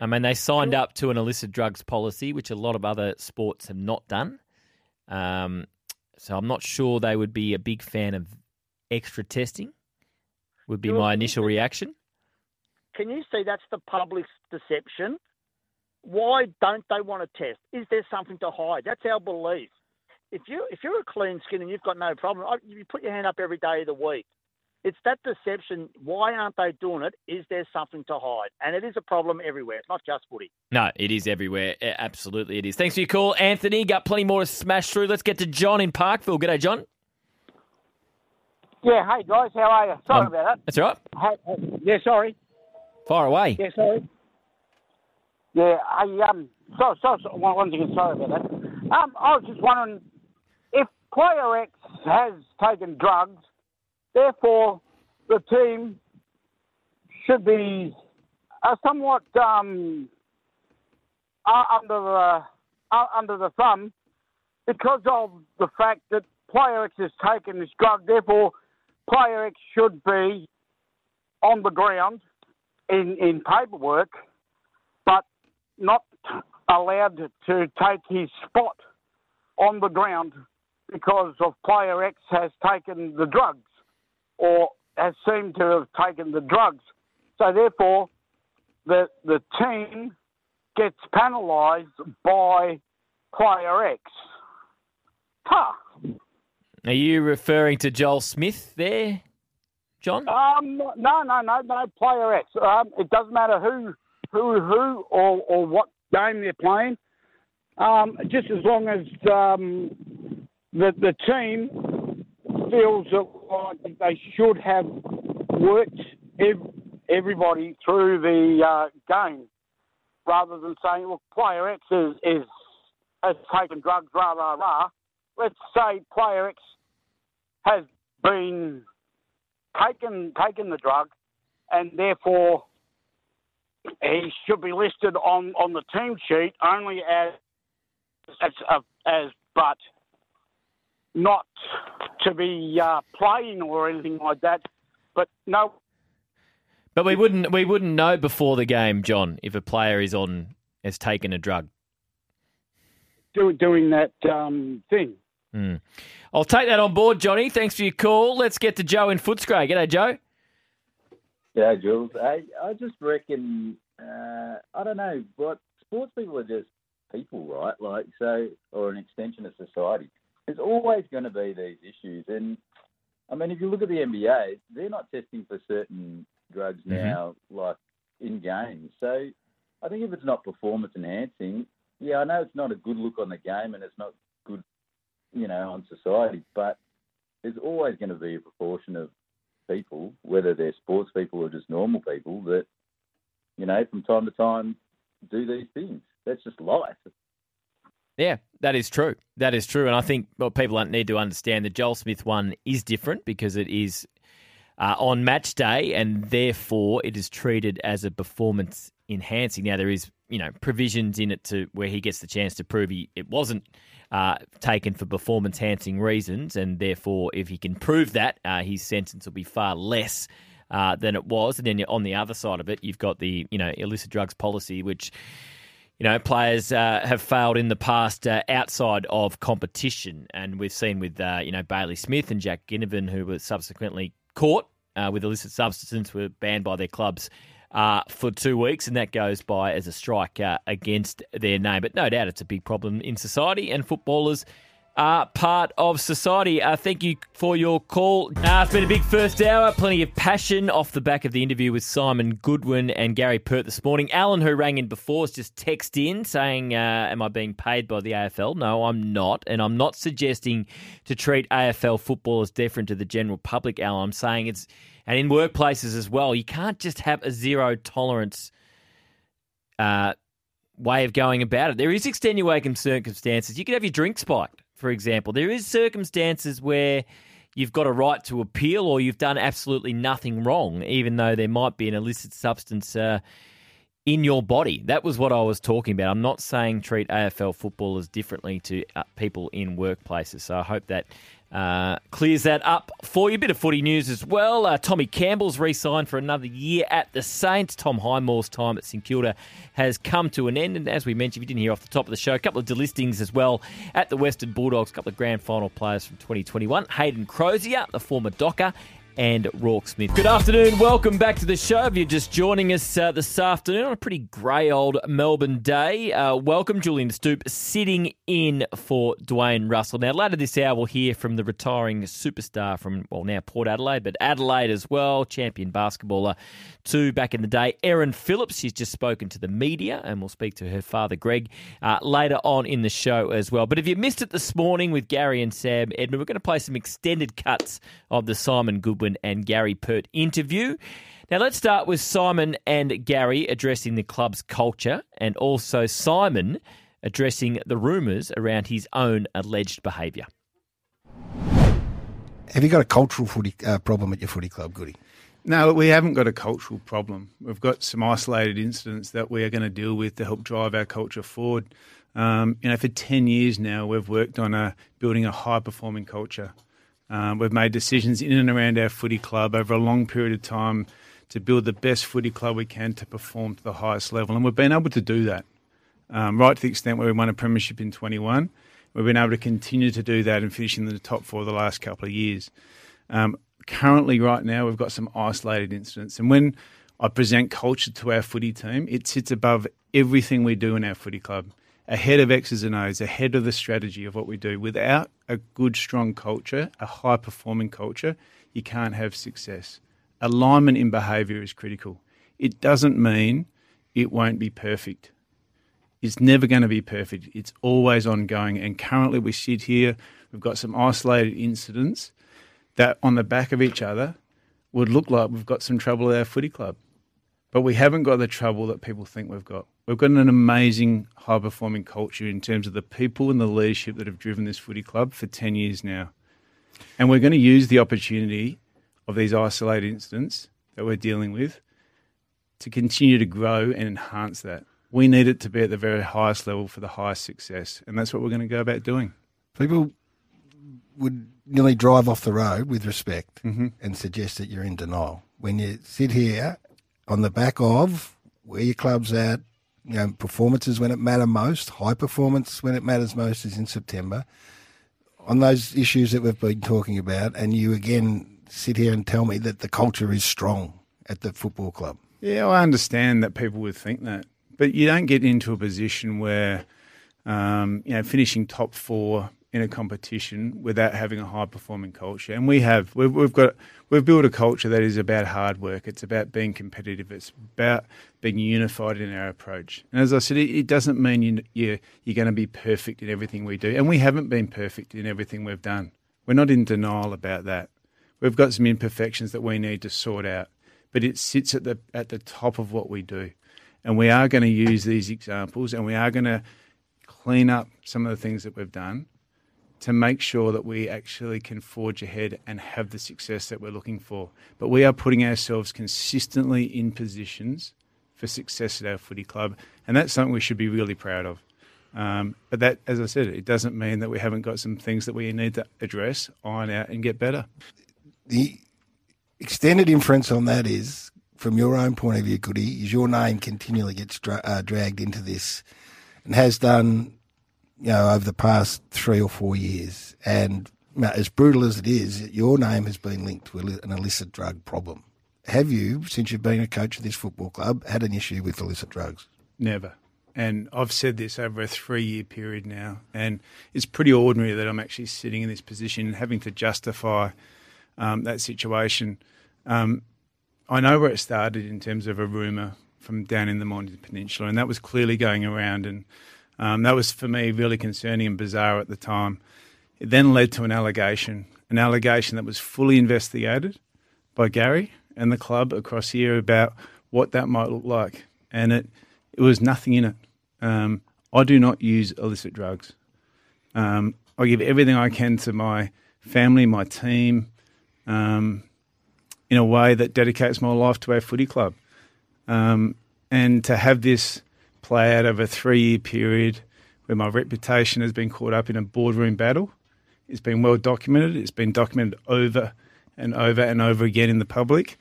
I mean, they signed up to an illicit drugs policy, which a lot of other sports have not done. Um, so I'm not sure they would be a big fan of extra testing. Would be my initial reaction. Can you see that's the public's deception? Why don't they want to test? Is there something to hide? That's our belief. If you if you're a clean skin and you've got no problem, you put your hand up every day of the week. It's that deception. Why aren't they doing it? Is there something to hide? And it is a problem everywhere. It's not just footy. No, it is everywhere. Absolutely, it is. Thanks for your call, Anthony. Got plenty more to smash through. Let's get to John in Parkville. G'day, John. Yeah, hey guys, how are you? Sorry Um, about that. That's all right. Hey, hey, yeah, sorry. Fire away. Yeah, sorry. Yeah, I um, so so, so one, once again, sorry about that. Um, I was just wondering if player X has taken drugs, therefore the team should be uh, somewhat um uh, under the uh, under the thumb because of the fact that player X has taken this drug. Therefore, player X should be on the ground in in paperwork, but not allowed to take his spot on the ground because of player X has taken the drugs or has seemed to have taken the drugs. So therefore, the the team gets penalised by player X. Huh. Are you referring to Joel Smith there, John? Um, no, no, no, no. Player X. Um, it doesn't matter who, who, who, or or what game they're playing. Um, just as long as um, the the team feels that like, they should have worked ev- everybody through the uh, game rather than saying, look, player X is, is has taken drugs, rah, rah, rah. Let's say player X has been taken taken the drug and therefore he should be listed on, on the team sheet only as as, uh, as but not to be uh, playing or anything like that. But no, But we wouldn't we wouldn't know before the game, John, if a player is on has taken a drug. do, doing that um, thing. Hmm. I'll take that on board, Johnny. Thanks for your call. Let's get to Joe in Footscray. G'day, Joe. Yeah, Jules. I I just reckon uh, I don't know what sports people are just people, right? Like so, or an extension of society. There's always going to be these issues, and I mean, if you look at the NBA, they're not testing for certain drugs Mhm. now, like in games. So I think if it's not performance enhancing, yeah, I know it's not a good look on the game, and it's not good, you know, on society, but there's always going to be a proportion of people, whether they're sports people or just normal people, that you know, from time to time, do these things. That's just life. Yeah, that is true. That is true. And I think what people need to understand the Joel Smith one is different because it is uh, on match day and therefore it is treated as a performance enhancing. Now, there is, you know, provisions in it to where he gets the chance to prove he, it wasn't uh, taken for performance enhancing reasons. And therefore, if he can prove that, uh, his sentence will be far less. Uh, than it was, and then on the other side of it, you've got the you know illicit drugs policy, which you know, players uh, have failed in the past uh, outside of competition, and we've seen with uh, you know Bailey Smith and Jack Ginnivan, who were subsequently caught uh, with illicit substance, were banned by their clubs uh, for two weeks, and that goes by as a strike uh, against their name. But no doubt, it's a big problem in society, and footballers. Are part of society. Uh, thank you for your call. Uh, it's been a big first hour. Plenty of passion off the back of the interview with Simon Goodwin and Gary Pert this morning. Alan, who rang in before, has just texted in saying, uh, Am I being paid by the AFL? No, I'm not. And I'm not suggesting to treat AFL football as different to the general public, Alan. I'm saying it's, and in workplaces as well, you can't just have a zero tolerance uh, way of going about it. There is extenuating circumstances. You could have your drink spiked, for example. There is circumstances where you've got a right to appeal or you've done absolutely nothing wrong, even though there might be an illicit substance uh, in your body. That was what I was talking about. I'm not saying treat AFL footballers differently to uh, people in workplaces. So I hope that uh, clears that up for you. A Bit of footy news as well. Uh, Tommy Campbell's re-signed for another year at the Saints. Tom Highmore's time at St Kilda has come to an end, and as we mentioned, if you didn't hear off the top of the show, a couple of delistings as well at the Western Bulldogs. A couple of grand final players from 2021. Hayden Crozier, the former Docker, and Roarke Smith. Good afternoon. Welcome back to the show. If you're just joining us uh, this afternoon on a pretty grey old Melbourne day, uh, welcome Julian Stoop sitting in for Dwayne Russell. Now, later this hour, we'll hear from the retiring superstar from, well, now Port Adelaide, but Adelaide as well, champion basketballer too back in the day. Erin Phillips, she's just spoken to the media, and we'll speak to her father, Greg, uh, later on in the show as well. But if you missed it this morning with Gary and Sam Edmund, we're going to play some extended cuts of the Simon Goodwin and Gary Pert interview. Now, let's start with Simon and Gary addressing the club's culture and also Simon addressing the rumours around his own alleged behaviour. Have you got a cultural footy uh, problem at your footy club, Goody? No, we haven't got a cultural problem. We've got some isolated incidents that we are going to deal with to help drive our culture forward. Um, you know, for ten years now, we've worked on a, building a high performing culture. Um, we've made decisions in and around our footy club over a long period of time to build the best footy club we can to perform to the highest level, and we've been able to do that. Um, right to the extent where we won a premiership in 21, we've been able to continue to do that and finish in the top four the last couple of years. Um, currently, right now, we've got some isolated incidents. And when I present culture to our footy team, it sits above everything we do in our footy club, ahead of X's and O's, ahead of the strategy of what we do. Without a good, strong culture, a high performing culture, you can't have success. Alignment in behaviour is critical. It doesn't mean it won't be perfect. It's never going to be perfect. It's always ongoing. And currently, we sit here, we've got some isolated incidents that on the back of each other would look like we've got some trouble at our footy club. But we haven't got the trouble that people think we've got. We've got an amazing high performing culture in terms of the people and the leadership that have driven this footy club for 10 years now. And we're going to use the opportunity of these isolated incidents that we're dealing with to continue to grow and enhance that. We need it to be at the very highest level for the highest success. And that's what we're going to go about doing. People would nearly drive off the road with respect Mhm. and suggest that you're in denial. When you sit here on the back of where your club's at, you know, performances when it matter most, high performance when it matters most is in September. On those issues that we've been talking about, and you again sit here and tell me that the culture is strong at the football club. Yeah, I understand that people would think that, but you don't get into a position where, um, you know, finishing top four in a competition without having a high performing culture. And we have, we've, we've got, we've built a culture that is about hard work. It's about being competitive. It's about being unified in our approach. And as I said, it, it doesn't mean you, you you're going to be perfect in everything we do, and we haven't been perfect in everything we've done. We're not in denial about that. We've got some imperfections that we need to sort out, but it sits at the at the top of what we do. And we are going to use these examples and we are going to clean up some of the things that we've done to make sure that we actually can forge ahead and have the success that we're looking for. But we are putting ourselves consistently in positions for success at our footy club, and that's something we should be really proud of. Um, but that, as I said, it doesn't mean that we haven't got some things that we need to address, iron out, and get better. The extended inference on that is, from your own point of view, Goody, is your name continually gets dra- uh, dragged into this and has done, you know, over the past three or four years. And you know, as brutal as it is, your name has been linked to an illicit drug problem. Have you, since you've been a coach of this football club, had an issue with illicit drugs? Never. And I've said this over a three year period now. And it's pretty ordinary that I'm actually sitting in this position and having to justify um, that situation. Um, I know where it started in terms of a rumour from down in the Mornington Peninsula, and that was clearly going around. And um, that was, for me, really concerning and bizarre at the time. It then led to an allegation, an allegation that was fully investigated by Gary and the club across here about what that might look like. And it, it was nothing in it. Um, I do not use illicit drugs. Um, I give everything I can to my family, my team, um, in a way that dedicates my life to our footy club. Um, and to have this play out over a three year period where my reputation has been caught up in a boardroom battle, it's been well documented. It's been documented over and over and over again in the public.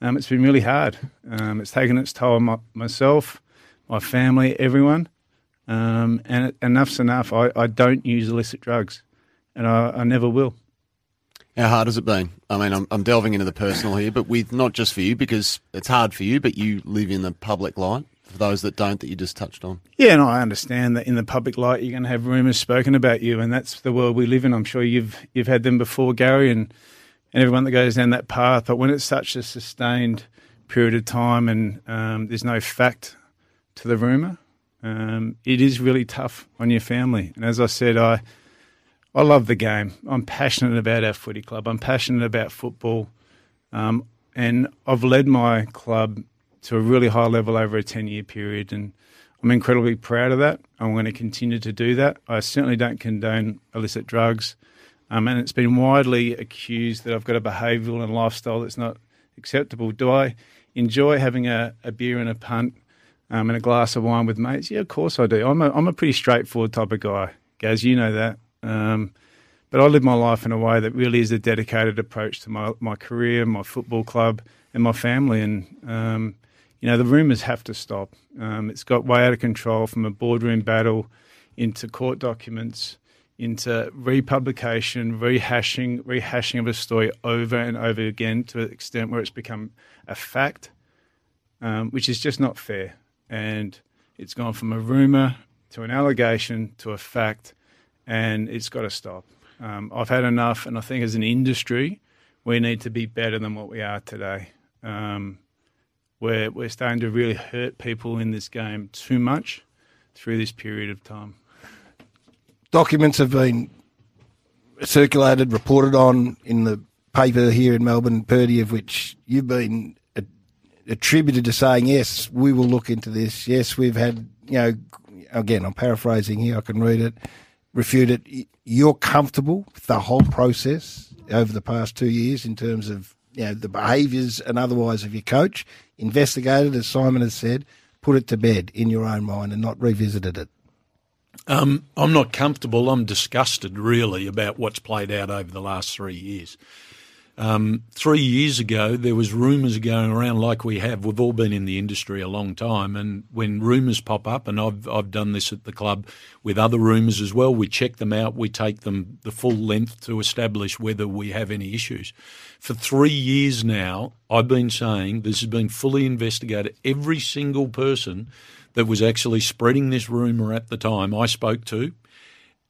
Um, it's been really hard. Um, it's taken its toll on my, myself, my family, everyone. Um, and enough's enough. I, I don't use illicit drugs, and I, I never will. How hard has it been? I mean, I'm, I'm delving into the personal here, but with not just for you because it's hard for you, but you live in the public light. For those that don't, that you just touched on. Yeah, and I understand that in the public light you're going to have rumours spoken about you, and that's the world we live in. I'm sure you've you've had them before, Gary, and and everyone that goes down that path. But when it's such a sustained period of time and um, there's no fact to the rumour, um, it is really tough on your family. And as I said, I I love the game. I'm passionate about our footy club. I'm passionate about football, um, and I've led my club to a really high level over a 10 year period. And I'm incredibly proud of that. I'm going to continue to do that. I certainly don't condone illicit drugs. Um, and it's been widely accused that I've got a behavioural and lifestyle that's not acceptable. Do I enjoy having a, a beer and a punt um, and a glass of wine with mates? Yeah, of course I do. I'm a, I'm a pretty straightforward type of guy. Gaz, you know that. Um, but I live my life in a way that really is a dedicated approach to my, my career, my football club, and my family. And, um, you know, the rumours have to stop. Um, it's got way out of control from a boardroom battle into court documents, into republication, rehashing, rehashing of a story over and over again to an extent where it's become a fact, um, which is just not fair. And it's gone from a rumour to an allegation to a fact, and it's got to stop. Um, I've had enough, and I think as an industry, we need to be better than what we are today. Um, we're, we're starting to really hurt people in this game too much through this period of time. Documents have been circulated, reported on in the paper here in Melbourne, Perty, of which you've been attributed to saying, yes, we will look into this. Yes, we've had, you know, again, I'm paraphrasing here, I can read it, refute it. You're comfortable with the whole process over the past two years in terms of, you know, the behaviours and otherwise of your coach, investigated, as Simon has said, put it to bed in your own mind and not revisited it. Um, I'm not comfortable. I'm disgusted, really, about what's played out over the last three years. Um, three years ago, there was rumours going around like we have. We've all been in the industry a long time, and when rumours pop up, and I've I've done this at the club with other rumours as well, we check them out. We take them the full length to establish whether we have any issues. For three years now, I've been saying this has been fully investigated. Every single person that was actually spreading this rumour at the time I spoke to,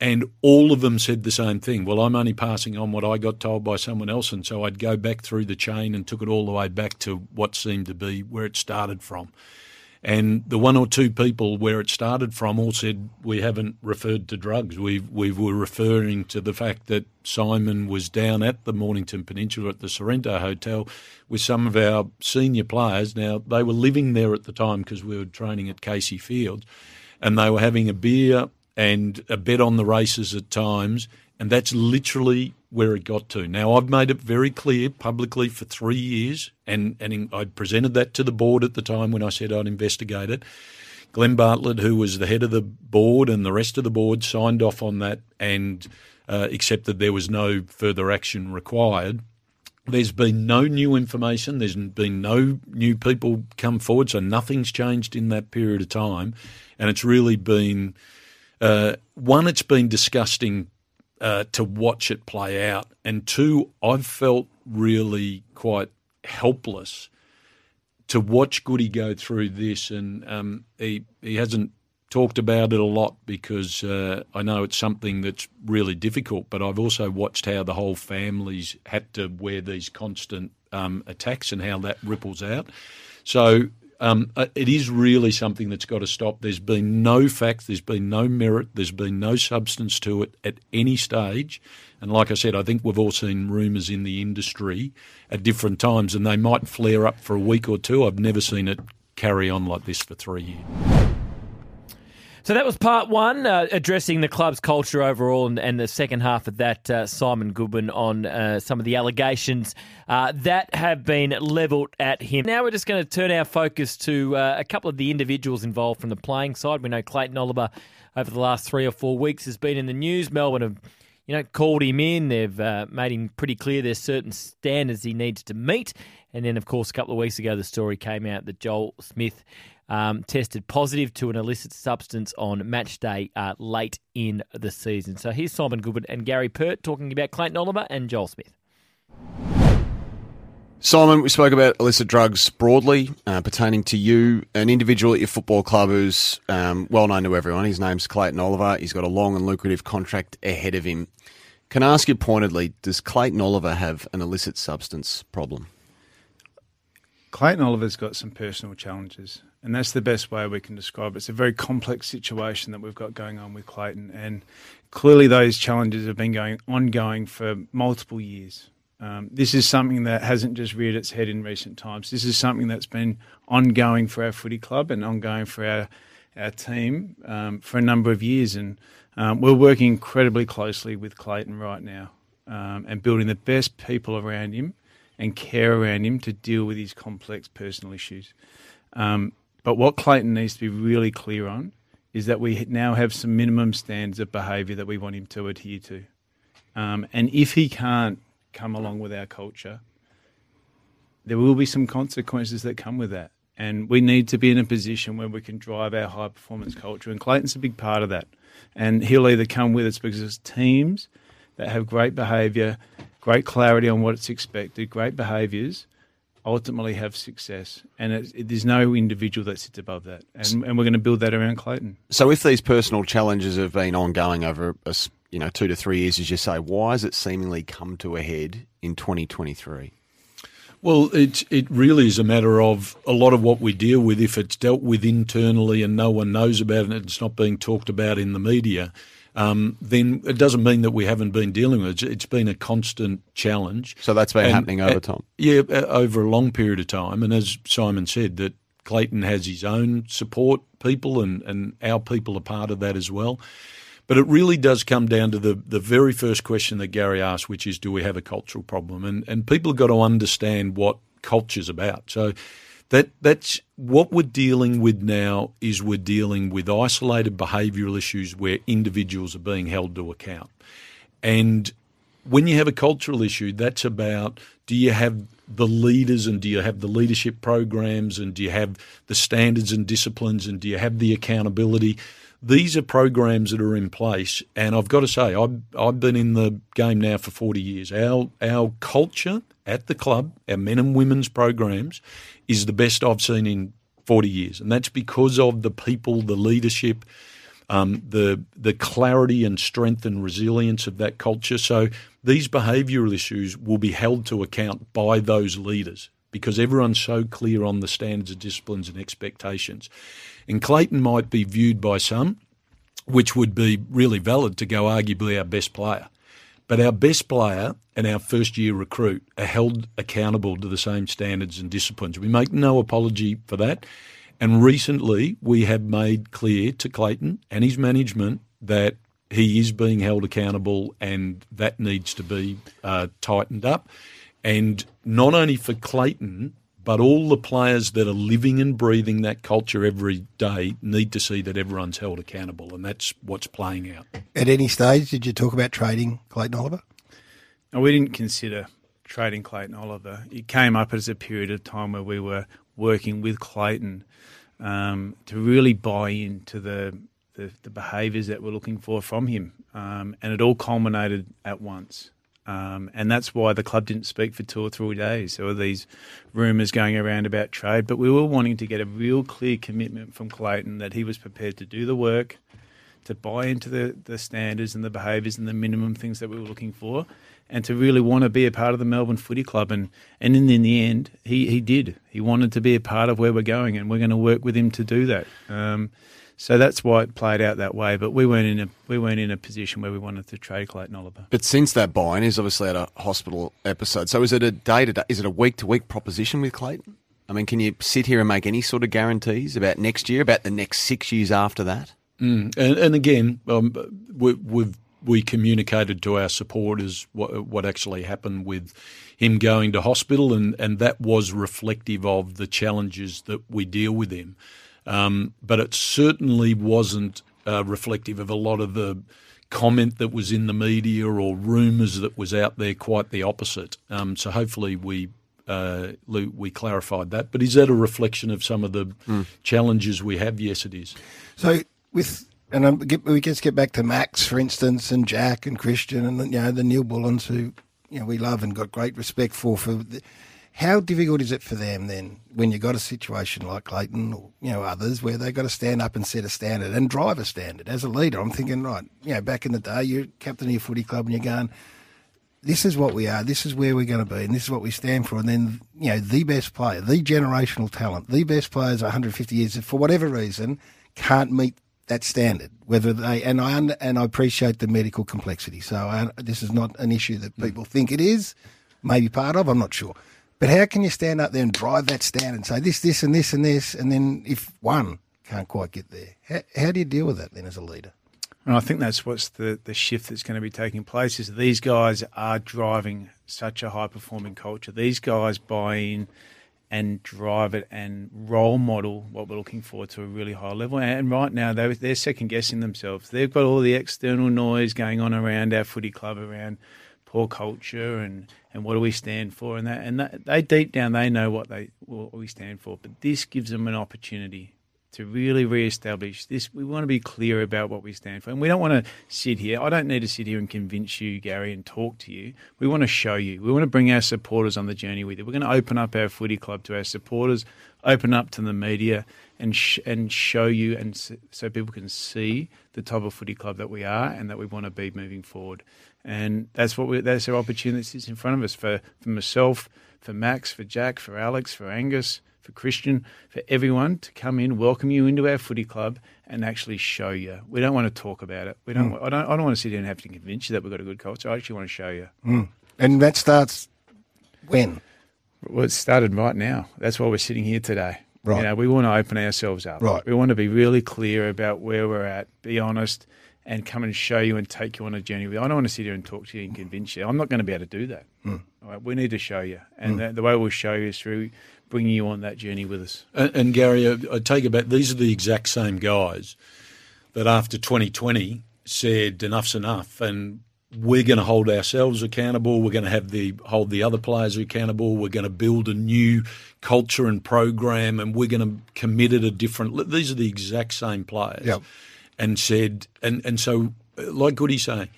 and all of them said the same thing. Well, I'm only passing on what I got told by someone else. And so I'd go back through the chain and took it all the way back to what seemed to be where it started from. And the one or two people where it started from all said we haven't referred to drugs. We we were referring to the fact that Simon was down at the Mornington Peninsula at the Sorrento Hotel with some of our senior players. Now they were living there at the time because we were training at Casey Fields, and they were having a beer and a bet on the races at times, and that's literally where it got to. Now, I've made it very clear publicly for three years, and, and I presented that to the board at the time when I said I'd investigate it. Glenn Bartlett, who was the head of the board, and the rest of the board signed off on that and uh, accepted there was no further action required. There's been no new information. There's been no new people come forward, so nothing's changed in that period of time, and it's really been uh, one, it's been disgusting uh, to watch it play out, and two, I've felt really quite helpless to watch Goody go through this, and um, he he hasn't talked about it a lot because uh, I know it's something that's really difficult. But I've also watched how the whole family's had to wear these constant um, attacks and how that ripples out. So um, uh, it is really something that's got to stop. There's been no facts, there's been no merit, there's been no substance to it at any stage. And like I said, I think we've all seen rumours in the industry at different times, and they might flare up for a week or two. I've never seen it carry on like this for three years. So that was part one, uh, addressing the club's culture overall, and, and the second half of that, uh, Simon Goodwin on uh, some of the allegations uh, that have been levelled at him. Now we're just going to turn our focus to uh, a couple of the individuals involved from the playing side. We know Clayton Oliver over the last three or four weeks has been in the news. Melbourne have, you know, called him in. They've uh, made him pretty clear there's certain standards he needs to meet. And then, of course, a couple of weeks ago, the story came out that Joel Smith um, tested positive to an illicit substance on match day uh, late in the season. So here's Simon Goodwin and Gary Pert talking about Clayton Oliver and Joel Smith. Simon, we spoke about illicit drugs broadly uh, pertaining to you, an individual at your football club who's um, well known to everyone. His name's Clayton Oliver. He's got a long and lucrative contract ahead of him. Can I ask you pointedly, does Clayton Oliver have an illicit substance problem? Clayton Oliver's got some personal challenges, and that's the best way we can describe it. It's a very complex situation that we've got going on with Clayton, and clearly those challenges have been going ongoing for multiple years. Um, this is something that hasn't just reared its head in recent times. This is something that's been ongoing for our footy club and ongoing for our our team um, for a number of years, and um, we're working incredibly closely with Clayton right now um, and building the best people around him and care around him to deal with his complex personal issues. Um, but what Clayton needs to be really clear on is that we now have some minimum standards of behaviour that we want him to adhere to. Um, and if he can't come along with our culture, there will be some consequences that come with that. And we need to be in a position where we can drive our high performance culture. And Clayton's a big part of that. And he'll either come with us because it's teams that have great behaviour, great clarity on what's expected, great behaviours, ultimately have success. And it, it, there's no individual that sits above that. And, and we're going to build that around Clayton. So, if these personal challenges have been ongoing over a, you know two to three years, as you say, why has it seemingly come to a head in 2023? Well, it it really is a matter of a lot of what we deal with. If it's dealt with internally and no one knows about it, and it's not being talked about in the media. Um, then it doesn't mean that we haven't been dealing with it. It's been a constant challenge. So that's been And- happening over uh, time. Yeah, uh, over a long period of time. And as Simon said, that Clayton has his own support people, and, and our people are part of that as well. But it really does come down to the, the very first question that Gary asked, which is, do we have a cultural problem? And and people have got to understand what culture's about. So that that's what we're dealing with now is we're dealing with isolated behavioural issues where individuals are being held to account. And when you have a cultural issue, that's about do you have the leaders and do you have the leadership programs and do you have the standards and disciplines and do you have the accountability? These are programs that are in place, and I've got to say, I've I've been in the game now for forty years. Our our culture at the club, our men and women's programs, is the best I've seen in forty years, and that's because of the people, the leadership, um, the the clarity and strength and resilience of that culture. So these behavioural issues will be held to account by those leaders because everyone's so clear on the standards of disciplines and expectations. And Clayton might be viewed by some, which would be really valid to go arguably our best player. But our best player and our first year recruit are held accountable to the same standards and disciplines. We make no apology for that. And recently, we have made clear to Clayton and his management that he is being held accountable and that needs to be uh, tightened up. And not only for Clayton, but all the players that are living and breathing that culture every day need to see that everyone's held accountable. And that's what's playing out. At any stage, did you talk about trading Clayton Oliver? No, we didn't consider trading Clayton Oliver. It came up as a period of time where we were working with Clayton um, to really buy into the, the, the behaviours that we're looking for from him. Um, and it all culminated at once. Um, and that's why the club didn't speak for two or three days. There were these rumours going around about trade, but we were wanting to get a real clear commitment from Clayton that he was prepared to do the work, to buy into the, the standards and the behaviours and the minimum things that we were looking for, and to really want to be a part of the Melbourne Footy Club. And, and in, in the end, he, he did. He wanted to be a part of where we're going, and we're going to work with him to do that. Um, so that's why it played out that way. But we weren't in a we weren't in a position where we wanted to trade Clayton Oliver. But since that buy-in, he's obviously had a hospital episode. So is it a day to day? Is it a week to week proposition with Clayton? I mean, can you sit here and make any sort of guarantees about next year, about the next six years after that? Mm. And, and again, um, we, we've we communicated to our supporters what, what actually happened with him going to hospital, and, and that was reflective of the challenges that we deal with him. Um, but it certainly wasn't uh, reflective of a lot of the comment that was in the media or rumours that was out there. Quite the opposite. Um, so hopefully we uh, we clarified that. But is that a reflection of some of the Hmm. challenges we have? Yes, it is. So with and um, get, we just get back to Max, for instance, and Jack and Christian, and you know the Neal-Bullens, who you know we love and got great respect for. For the, how difficult is it for them then when you've got a situation like Clayton or you know others where they've got to stand up and set a standard and drive a standard as a leader? I'm thinking, right, you know, back in the day, you're captain of your footy club and you're going, this is what we are, this is where we're going to be, and this is what we stand for. And then, you know, the best player, the generational talent, the best players 150 years, for whatever reason, can't meet that standard. Whether they and I under, and I appreciate the medical complexity. So I, this is not an issue that people think it is. Maybe part of. I'm not sure. But how can you stand up there and drive that stand and say this, this, and this, and this, and then if one can't quite get there, how, how do you deal with that then as a leader? And I think that's what's the, the shift that's going to be taking place is these guys are driving such a high performing culture. These guys buy in and drive it and role model what we're looking for to a really high level. And right now they're, they're second guessing themselves. They've got all the external noise going on around our footy club, around poor culture and, and what do we stand for and that and that, they deep down they know what they what we stand for. But this gives them an opportunity to really re-establish this. We want to be clear about what we stand for, and we don't want to sit here. I don't need to sit here and convince you, Gary, and talk to you. We want to show you. We want to bring our supporters on the journey with you. We're going to open up our footy club to our supporters, open up to the media, and sh- and show you, and so people can see the type of footy club that we are and that we want to be moving forward. And that's what we, that's our opportunities in front of us for for myself, for Max, for Jack, for Alex, for Angus for Christian, for everyone to come in, welcome you into our footy club, and actually show you. We don't want to talk about it. We don't. Mm. I don't. I don't want to sit here and have to convince you that we've got a good culture. I actually want to show you. Mm. And that starts when? Well, it started right now. That's why we're sitting here today. Right. You know, we want to open ourselves up. Right. We want to be really clear about where we're at, be honest, and come and show you and take you on a journey. With you. I don't want to sit here and talk to you and convince you. I'm not going to be able to do that. Mm. All right, we need to show you. And Mm. the, the way we'll show you is through bringing you on that journey with us. And, and Gary, I, I take it back. These are the exact same guys that after 2020 said enough's enough, and we're going to hold ourselves accountable. We're going to have the hold the other players accountable. We're going to build a new culture and program, and we're going to commit it a different. These are the exact same players, Yep. And said, and and so like Goody say,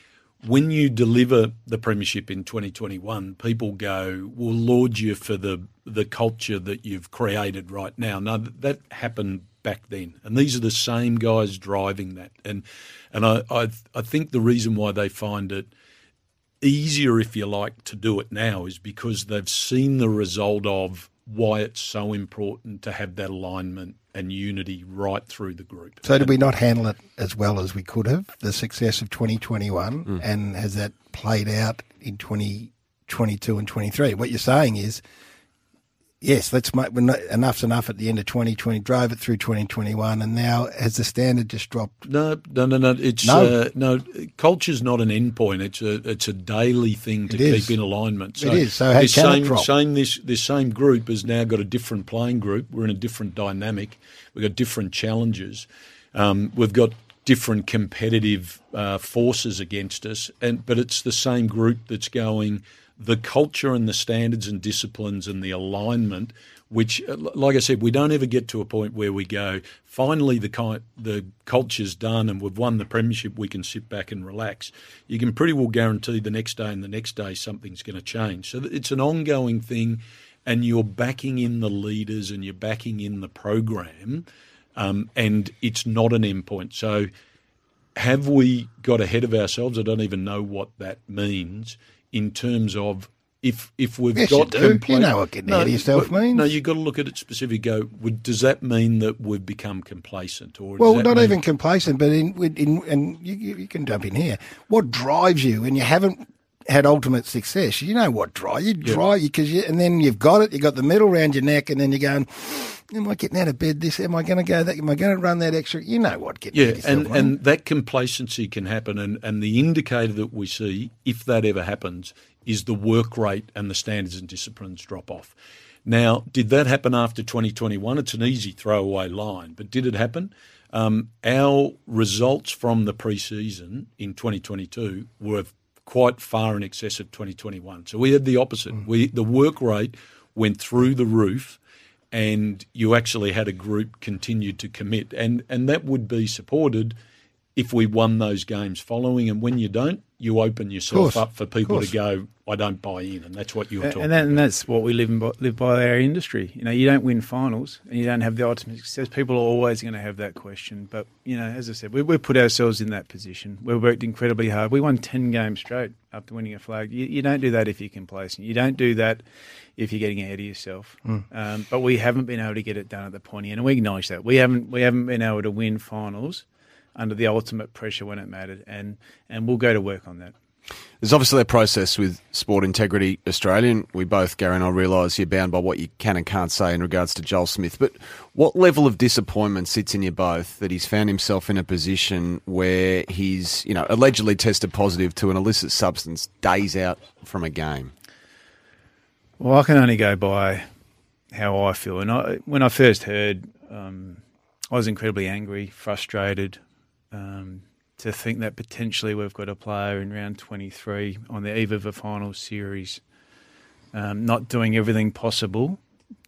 when you deliver the premiership in 2021, people go, "We'll laud you for the the culture that you've created right now." Now that happened back then, and these are the same guys driving that, and and I I, I think the reason why they find it easier, if you like, to do it now is because they've seen the result of why it's so important to have that alignment and unity right through the group. So did we not handle it as well as we could have? The success of 2021, Mm. and has that played out in 2022 and 23? What you're saying is, yes, let's make we're not, enough's enough at the end of 2020. Drove it through 2021, and now has the standard just dropped? No, no, no, no. It's No. Uh, no. Culture's not an end point. It's a it's a daily thing to keep in alignment. It is. So how this can it same drop? same this this same group has now got a different playing group. We're in a different dynamic. We've got different challenges. Um, we've got different competitive uh, forces against us, and but it's the same group that's going. The culture and the standards and disciplines and the alignment, which, uh, like I said, we don't ever get to a point where we go. Finally, the the culture's done and we've won the premiership. We can sit back and relax. You can pretty well guarantee the next day and the next day something's going to change. So it's an ongoing thing, and you're backing in the leaders and you're backing in the program, um, and it's not an endpoint. So have we got ahead of ourselves? I don't even know what that means in terms of if if we've Yes, you got do. You know what getting ahead of yourself means. No, you've got to look at it specifically. Go, would, does that mean that we've become complacent, or Well, not mean- even complacent, but in, in and you, you you can jump in here. What drives you when you haven't had ultimate success? You know what dry you Yeah. you because you, and then you've got it. You got the medal around your neck, and then you're going. Am I getting out of bed? This? Am I going to go? That? Am I going to run that extra? You know what? Getting Yeah, and, yourself, and that complacency can happen, and, and the indicator that we see, if that ever happens, is the work rate and the standards and disciplines drop off. Now, did that happen after 2021? It's an easy throwaway line, but did it happen? Um, our results from the pre-season in 2022 were quite far in excess of 2021. So we had the opposite. Mm. We the work rate went through the roof and you actually had a group continue to commit, and and that would be supported if we won those games following. And when you don't, you open yourself up for people to go, I don't buy in, and that's what you're talking. and, that, and that's what we live, in, by- live by our industry. You know, you don't win finals and you don't have the ultimate success. People are always going to have that question. But, you know, as I said, we, we put ourselves in that position. We worked incredibly hard. We won 10 games straight after winning a flag. You, you don't do that if you're complacent. You don't do that if you're getting ahead of yourself. Mm. Um, but we haven't been able to get it done at the pointy end, and we acknowledge that. We haven't, we haven't been able to win finals under the ultimate pressure when it mattered, and, and we'll go to work on that. There's obviously a process with Sport Integrity Australian. We both, Gary and I, realise you're bound by what you can and can't say in regards to Joel Smith. But what level of disappointment sits in you both that he's found himself in a position where he's, you know, allegedly tested positive to an illicit substance days out from a game? Well, I can only go by how I feel. And I, when I first heard, um, I was incredibly angry, frustrated um, to think that potentially we've got a player in round 23 on the eve of a final series um, not doing everything possible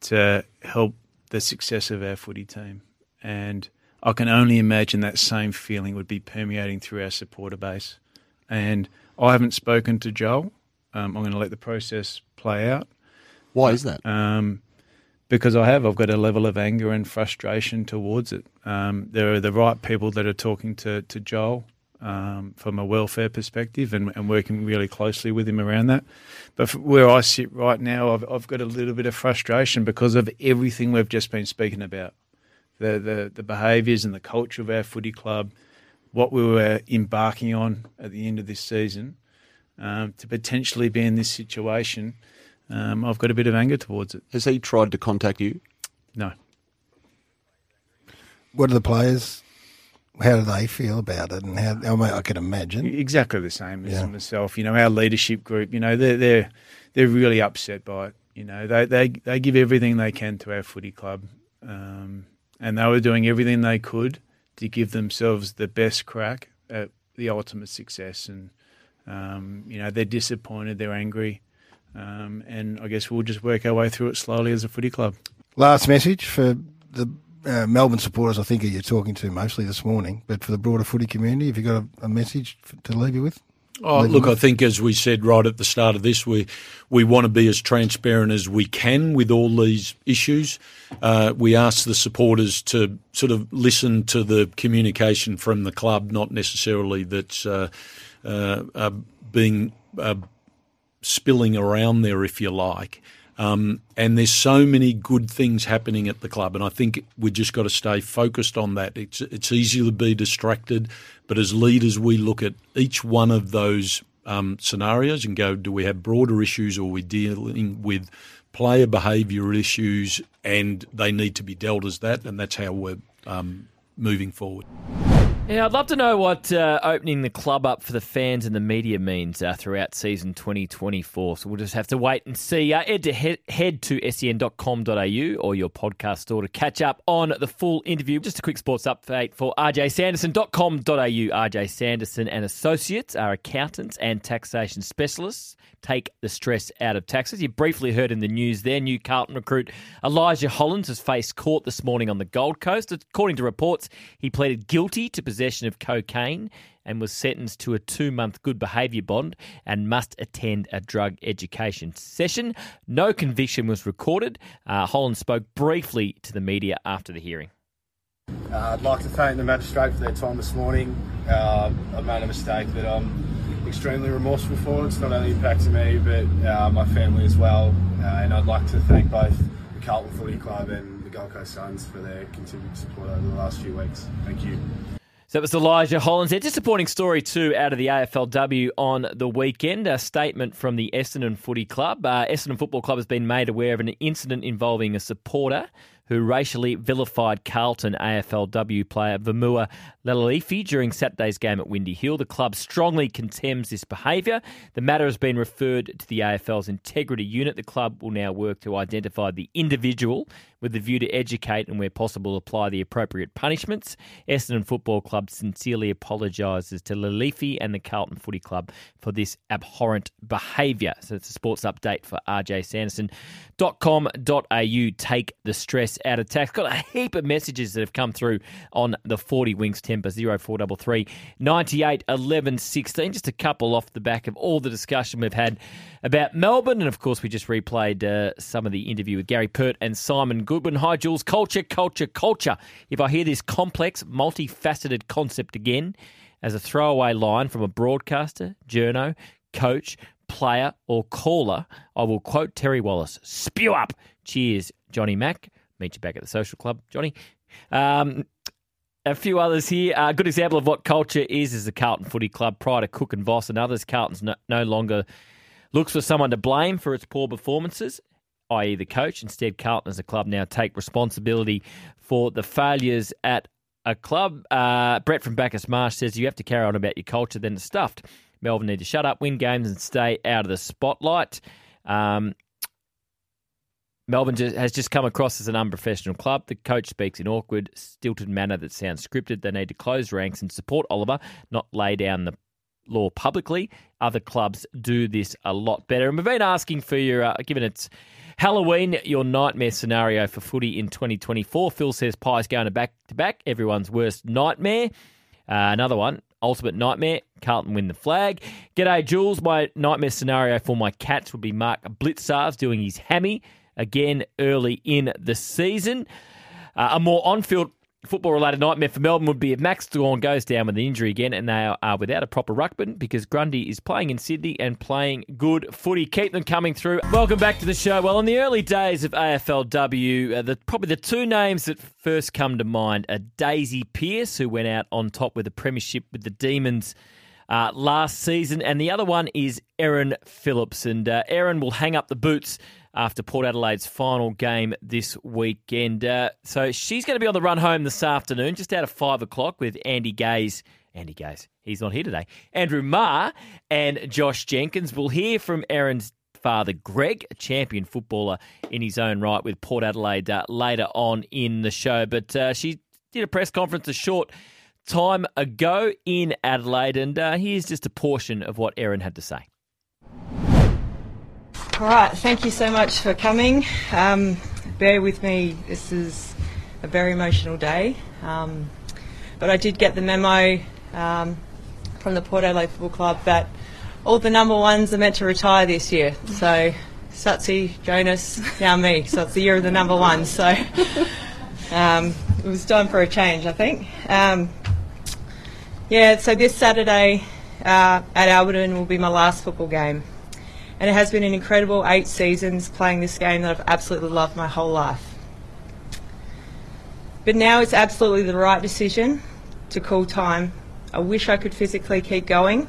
to help the success of our footy team. And I can only imagine that same feeling would be permeating through our supporter base. And I haven't spoken to Joel. Um, I'm going to let the process play out. Why is that? Um, because I have. I've got a level of anger and frustration towards it. Um, there are the right people that are talking to, to Joel. um, from a welfare perspective and, and, working really closely with him around that. But where I sit right now, I've, I've got a little bit of frustration because of everything we've just been speaking about the, the, the behaviours and the culture of our footy club, what we were embarking on at the end of this season. Um, to potentially be in this situation, um, I've got a bit of anger towards it. Has he tried to contact you? No. What are the players how do they feel about it? And how I, mean, I can imagine exactly the same as yeah. myself. You know, our leadership group. You know, they're they're they're really upset by it. You know, they they they give everything they can to our footy club, um, and they were doing everything they could to give themselves the best crack at the ultimate success. And um, you know, they're disappointed, they're angry, um, and I guess we'll just work our way through it slowly as a footy club. Last message for the uh, Melbourne supporters, I think, are you talking to mostly this morning. But for the broader footy community, have you got a, a message to leave you with? Oh, look, I think as we said right at the start of this, we we want to be as transparent as we can with all these issues. Uh, we ask the supporters to sort of listen to the communication from the club, not necessarily that's uh, uh, uh being uh, spilling around there, if you like. Um, and there's so many good things happening at the club, and I think we've just got to stay focused on that. It's it's easy to be distracted, but as leaders, we look at each one of those um, scenarios and go, do we have broader issues, or are we dealing with player behaviour issues, and they need to be dealt as that, and that's how we're um, moving forward. Yeah, I'd love to know what uh, opening the club up for the fans and the media means uh, throughout season 2024. So we'll just have to wait and see. Uh, head, to head, head to sen.com.au or your podcast store to catch up on the full interview. Just a quick sports update for rjsanderson.com.au. RJ Sanderson and Associates are accountants and taxation specialists take the stress out of taxes. You briefly heard in the news there, new Carlton recruit Elijah Hollands has faced court this morning on the Gold Coast. According to reports, he pleaded guilty to possession of cocaine and was sentenced to a two month good behaviour bond and must attend a drug education session. No conviction was recorded. Uh, Holland spoke briefly to the media after the hearing. Uh, I'd like to thank the magistrate for their time this morning. Uh, I made a mistake but I'm extremely remorseful for. It. It's not only impacted me, but uh, my family as well. Uh, and I'd like to thank both the Carlton Footy Club and the Gold Coast Suns for their continued support over the last few weeks. Thank you. So that was Elijah Hollands. A disappointing story too out of the AFLW on the weekend. A statement from the Essendon Footy Club. Uh, Essendon Football Club has been made aware of an incident involving a supporter who racially vilified Carlton AFLW player Vaomua Laloifi during Saturday's game at Windy Hill. The club strongly contemns this behaviour. The matter has been referred to the AFL's integrity unit. The club will now work to identify the individual with the view to educate and, where possible, apply the appropriate punishments. Essendon Football Club sincerely apologises to Laloifi and the Carlton Footy Club for this abhorrent behaviour. So it's a sports update for rjsanderson.com.au. Take the stress out of tax. Got a heap of messages that have come through on the 40 Winks Tempur 0433 98 11 16. Just a couple off the back of all the discussion we've had about Melbourne. And of course, we just replayed uh, some of the interview with Gary Pert and Simon Goodwin. Hi, Jules. Culture, culture, culture. If I hear this complex, multifaceted concept again as a throwaway line from a broadcaster, journo, coach, player, or caller, I will quote Terry Wallace Spew up. Cheers, Johnny Mack. Meet you back at the social club, Johnny. Um, a few others here. A good example of what culture is is the Carlton Footy Club. Prior to Cook and Voss and others, Carlton's no, no longer looks for someone to blame for its poor performances, i.e., the coach. Instead, Carlton as a club now take responsibility for the failures at a club. Uh, Brett from Bacchus Marsh says you have to carry on about your culture, then it's stuffed. Melbourne need to shut up, win games, and stay out of the spotlight. Um, Melbourne has just come across as an unprofessional club. The coach speaks in awkward, stilted manner that sounds scripted. They need to close ranks and support Oliver, not lay down the law publicly. Other clubs do this a lot better. And we've been asking for your, uh, given it's Halloween, your nightmare scenario for footy in 2024. Phil says Pies going to back to back, everyone's worst nightmare. Uh, another one, ultimate nightmare, Carlton win the flag. G'day, Jules. My nightmare scenario for my Cats would be Mark Blicavs doing his hammy again early in the season. Uh, a more on field football related nightmare for Melbourne would be if Max Gawn goes down with an injury again and they are without a proper ruckman because Grundy is playing in Sydney and playing good footy. Keep them coming through. Welcome back to the show. Well, in the early days of AFLW, uh, the, probably the two names that first come to mind are Daisy Pearce, who went out on top with the premiership with the Demons. Uh, last season, and the other one is Erin Phillips. And uh, Erin will hang up the boots after Port Adelaide's final game this weekend. Uh, so she's going to be on the run home this afternoon, just out of five o'clock, with Andy Gaze. Andy Gaze, he's not here today. Andrew Maher and Josh Jenkins. We'll hear from Erin's father, Greg, a champion footballer in his own right with Port Adelaide uh, later on in the show. But uh, she did a press conference a short time ago in Adelaide, and uh, here's just a portion of what Erin had to say. All right, thank you so much for coming. Um, bear with me, this is a very emotional day, um, but I did get the memo um, from the Port Adelaide Football Club that all the number ones are meant to retire this year. So Satsi, Jonas, now me. So it's the year of the number ones. So um, it was time for a change, I think. Um, yeah, so this Saturday uh, at Alberton will be my last football game. And it has been an incredible eight seasons playing this game that I've absolutely loved my whole life. But now it's absolutely the right decision to call time. I wish I could physically keep going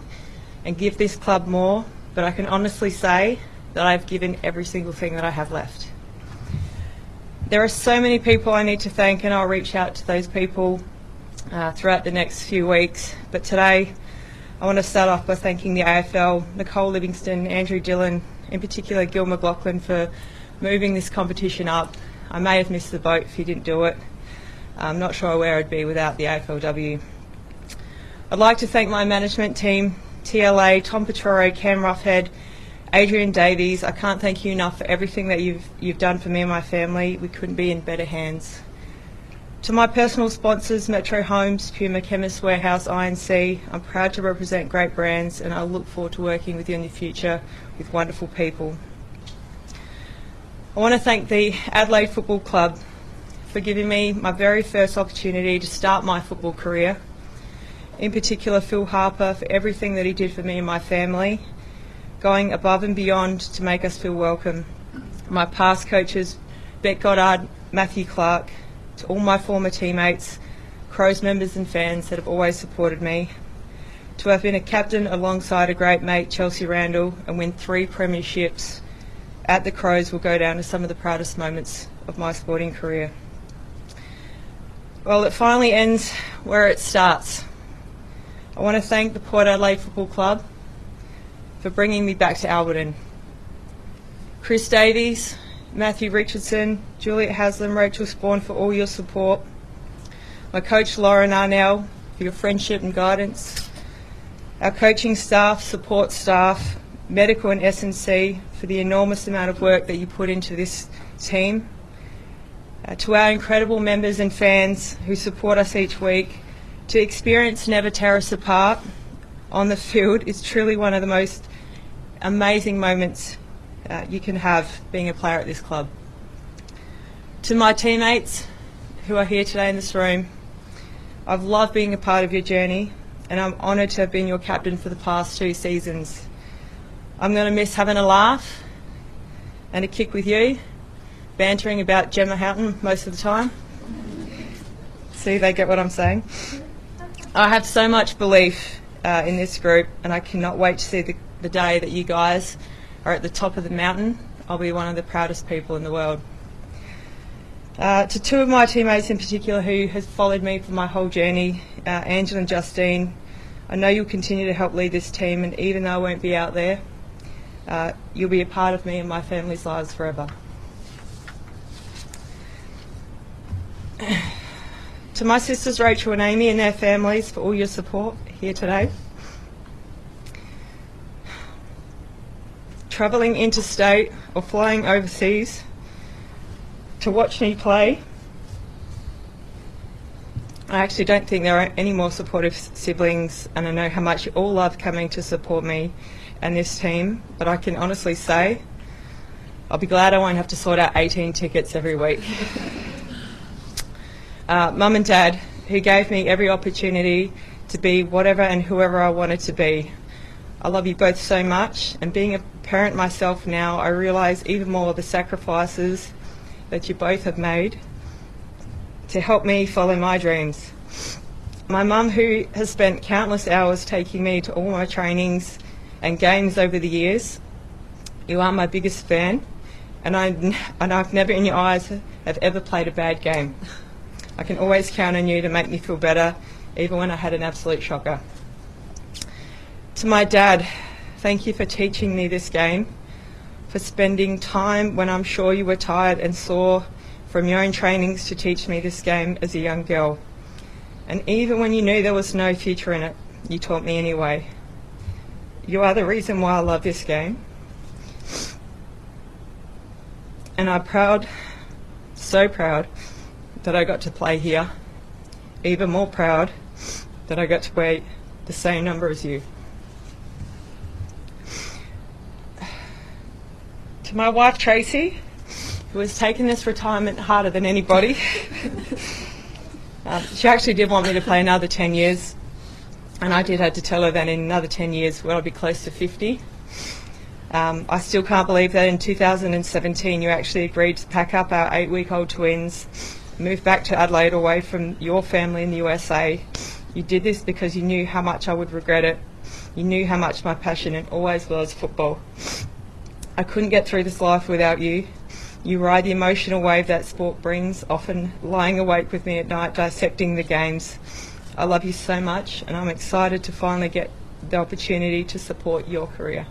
and give this club more, but I can honestly say that I've given every single thing that I have left. There are so many people I need to thank, and I'll reach out to those people uh, throughout the next few weeks. But today, I want to start off by thanking the AFL, Nicole Livingstone, Andrew Dillon, in particular Gil McLachlan for moving this competition up. I may have missed the boat if he didn't do it. I'm not sure where I'd be without the AFLW. I'd like to thank my management team, TLA, Tom Petroro, Cam Roughhead, Adrian Davies. I can't thank you enough for everything that you've you've done for me and my family. We couldn't be in better hands. To my personal sponsors, Metro Homes, Puma Chemist Warehouse, INC, I'm proud to represent great brands and I look forward to working with you in the future with wonderful people. I want to thank the Adelaide Football Club for giving me my very first opportunity to start my football career. In particular, Phil Harper for everything that he did for me and my family, going above and beyond to make us feel welcome. My past coaches, Bec Goddard, Matthew Clarke, to all my former teammates, Crows members and fans that have always supported me, to have been a captain alongside a great mate, Chelsea Randall, and win three premierships at the Crows will go down as some of the proudest moments of my sporting career. Well, it finally ends where it starts. I want to thank the Port Adelaide Football Club for bringing me back to Alberton. Chris Davies, Matthew Richardson, Juliet Haslam, Rachel Spawn for all your support. My coach Lauren Arnell for your friendship and guidance. Our coaching staff, support staff, medical and S&C for the enormous amount of work that you put into this team. Uh, to our incredible members and fans who support us each week, to experience Never Tear Us Apart on the field is truly one of the most amazing moments uh, you can have being a player at this club. To my teammates who are here today in this room, I've loved being a part of your journey and I'm honoured to have been your captain for the past two seasons. I'm going to miss having a laugh and a kick with you, bantering about Gemma Houghton most of the time. See, they get what I'm saying. I have so much belief uh, in this group and I cannot wait to see the, the day that you guys are at the top of the mountain, I'll be one of the proudest people in the world. Uh, to two of my teammates in particular who has followed me for my whole journey, uh, Angela and Justine, I know you'll continue to help lead this team and even though I won't be out there, uh, you'll be a part of me and my family's lives forever. to my sisters Rachel and Amy and their families for all your support here today. Travelling interstate or flying overseas to watch me play. I actually don't think there are any more supportive siblings, and I know how much you all love coming to support me and this team. But I can honestly say, I'll be glad I won't have to sort out 18 tickets every week. uh, mum and dad, who gave me every opportunity to be whatever and whoever I wanted to be. I love you both so much, and being a parent myself now, I realise even more the sacrifices that you both have made to help me follow my dreams. My mum, who has spent countless hours taking me to all my trainings and games over the years, you are my biggest fan, and, I, and I've never in your eyes have ever played a bad game. I can always count on you to make me feel better, even when I had an absolute shocker. To my dad, thank you for teaching me this game, for spending time when I'm sure you were tired and sore from your own trainings to teach me this game as a young girl. And even when you knew there was no future in it, you taught me anyway. You are the reason why I love this game. And I'm proud, so proud, that I got to play here. Even more proud that I got to wear the same number as you. To my wife Tracy, who has taken this retirement harder than anybody. um, she actually did want me to play another 10 years, and I did have to tell her that in another 10 years, well, I'll be close to 50. Um, I still can't believe that in 2017 you actually agreed to pack up our eight week old twins, move back to Adelaide away from your family in the USA. You did this because you knew how much I would regret it. You knew how much my passion and always was football. I couldn't get through this life without you. You ride the emotional wave that sport brings, often lying awake with me at night dissecting the games. I love you so much, and I'm excited to finally get the opportunity to support your career.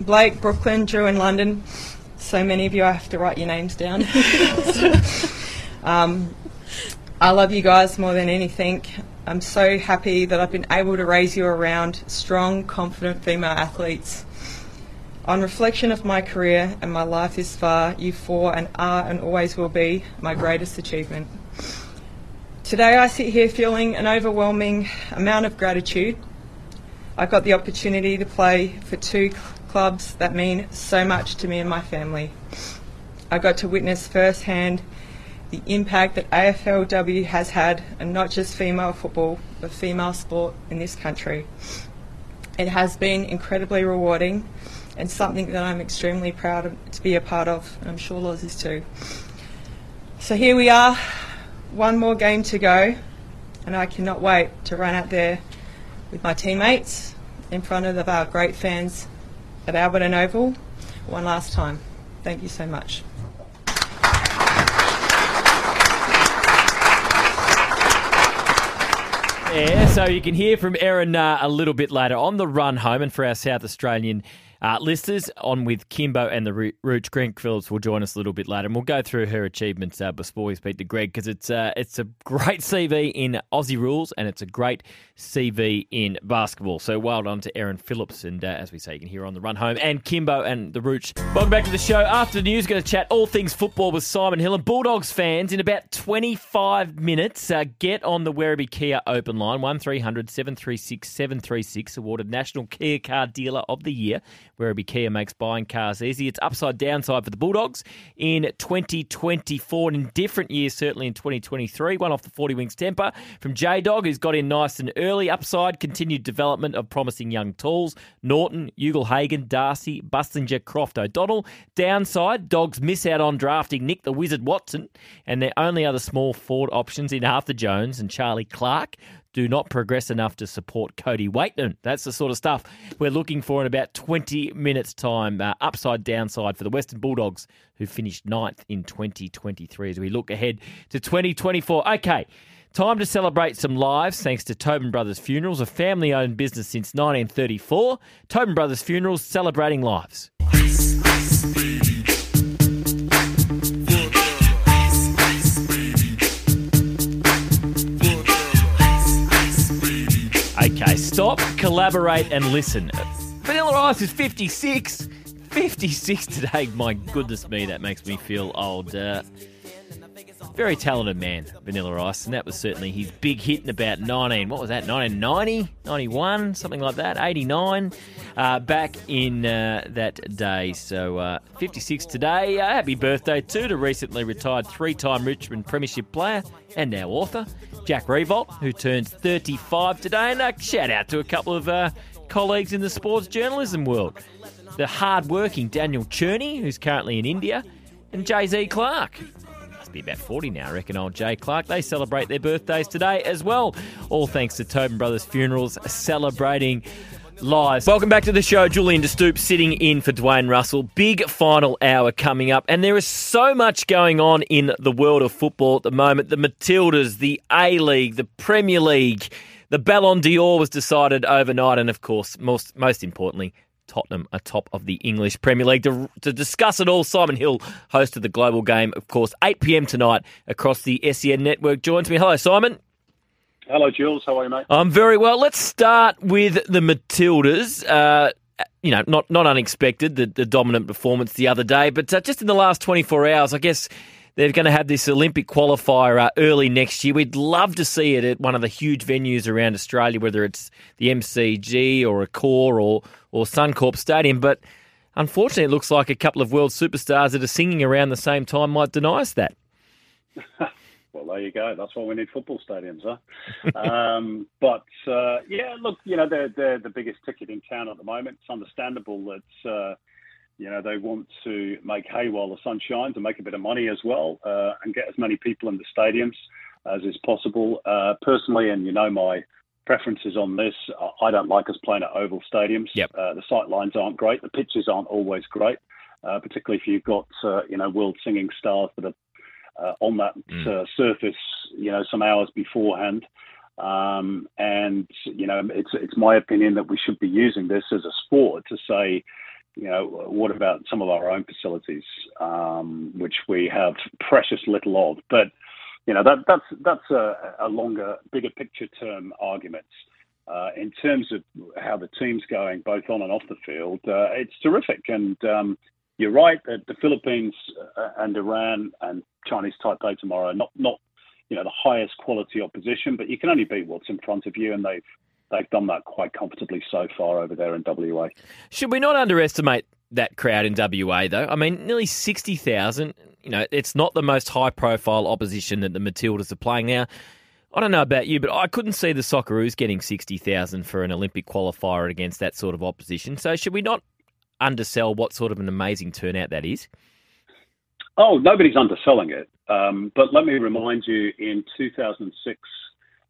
Blake, Brooklyn, Drew, and London. So many of you, I have to write your names down. um, I love you guys more than anything. I'm so happy that I've been able to raise you around strong, confident female athletes. On reflection of my career and my life this far, you four and are and always will be my greatest achievement. Today I sit here feeling an overwhelming amount of gratitude. I got the opportunity to play for two clubs that mean so much to me and my family. I got to witness firsthand the impact that AFLW has had, and not just female football, but female sport in this country. It has been incredibly rewarding and something that I'm extremely proud of, to be a part of, and I'm sure Loz is too. So here we are, one more game to go, and I cannot wait to run out there with my teammates in front of our great fans at Alberton Oval one last time. Thank you so much. Yeah, so you can hear from Erin uh, a little bit later on the run home, and for our South Australian uh, listeners, on with Kimbo and the Rooch. Greg Phillips will join us a little bit later, and we'll go through her achievements uh, before we speak to Greg because it's uh, it's a great CV in Aussie rules and it's a great CV in basketball. So well done to Erin Phillips, and uh, as we say, you can hear on the run home and Kimbo and the Rooch. Welcome back to the show. After the news, going to chat all things football with Simon Hill and Bulldogs fans in about 25 minutes. Uh, get on the Werribee Kia open line one 736 736 awarded National Kia Car Dealer of the Year Werribee Kia makes buying cars easy. It's upside downside for the Bulldogs in 2024 and in different years, certainly in 2023. One off the 40 Winks Tempur from J Dog, who's got in nice and early. Upside, continued development of promising young tools. Norton, Ugle-Hagan, Darcy, Busslinger, Croft, O'Donnell. Downside, Dogs miss out on drafting Nick the Wizard Watson and their only other small forward options in Arthur Jones and Charlie Clark do not progress enough to support Cody Weightman. That's the sort of stuff we're looking for in about 20 minutes' time. Uh, upside, downside for the Western Bulldogs, who finished ninth in 2023 as we look ahead to 2024. Okay. Time to celebrate some lives thanks to Tobin Brothers Funerals, a family owned business since 1934. Tobin Brothers Funerals celebrating lives. Okay, stop, collaborate, and listen. Vanilla Ice is 56. 56 today. My goodness me, that makes me feel old. Uh, Very talented man, Vanilla Ice, and that was certainly his big hit in about 19, what was that, 1990, 91, something like that, 89, uh, back in uh, that day. So uh, 56 today. Uh, happy birthday too to recently retired three-time Richmond Premiership player and now author, Jack Riewoldt, who turns 35 today. And a shout out to a couple of uh, colleagues in the sports journalism world. The hard-working Daniel Cherney, who's currently in India, and Jay-Z Clark must be about 40 now, I reckon, old Jay Clark. They celebrate their birthdays today as well. All thanks to Tobin Brothers Funerals celebrating lives. Welcome back to the show. Julian De Stoop sitting in for Dwayne Russell. Big final hour coming up, and there is so much going on in the world of football at the moment. The Matildas, the A League, the Premier League, the Ballon d'Or was decided overnight, and of course, most most importantly, Tottenham atop of the English Premier League. To, to, discuss it all, Simon Hill, host of the Global Game, of course, 8 p.m. tonight across the SEN network, joins me. Hello, Simon. Hello, Jules. How are you, mate? I'm very well. Let's start with the Matildas. Uh, you know, not not unexpected, the, the dominant performance the other day, but uh, just in the last 24 hours, I guess they're going to have this Olympic qualifier uh, early next year. We'd love to see it at one of the huge venues around Australia, whether it's the MCG or Accor or or Suncorp Stadium. But unfortunately, it looks like a couple of world superstars that are singing around the same time might deny us that. well, there you go. That's why we need football stadiums, huh? um, but uh, yeah, look, you know they're they're the biggest ticket in town at the moment. It's understandable that. Uh, you know, they want to make hay while the sun shines and make a bit of money as well uh, and get as many people in the stadiums as is possible. Uh, personally, and you know my preferences on this, I don't like us playing at oval stadiums. Yep. Uh, the sight lines aren't great. The pitches aren't always great, uh, particularly if you've got, uh, you know, world singing stars that are uh, on that Mm. surface, you know, some hours beforehand. Um, and you know, it's it's my opinion that we should be using this as a sport to say, you know, what about some of our own facilities, um, which we have precious little of. But you know, that that's that's a, a longer, bigger picture term argument. Uh, in terms of how the team's going, both on and off the field, uh, it's terrific. And um, you're right that the Philippines uh, and Iran and Chinese Taipei tomorrow not not you know the highest quality opposition, but you can only beat what's in front of you, and they've they've done that quite comfortably so far over there in WA. Should we not underestimate that crowd in WA, though? I mean, nearly 60,000. You know, it's not the most high profile opposition that the Matildas are playing now. I don't know about you, but I couldn't see the Socceroos getting 60,000 for an Olympic qualifier against that sort of opposition. So should we not undersell what sort of an amazing turnout that is? Oh, nobody's underselling it. Um, but let me remind you, in 2006,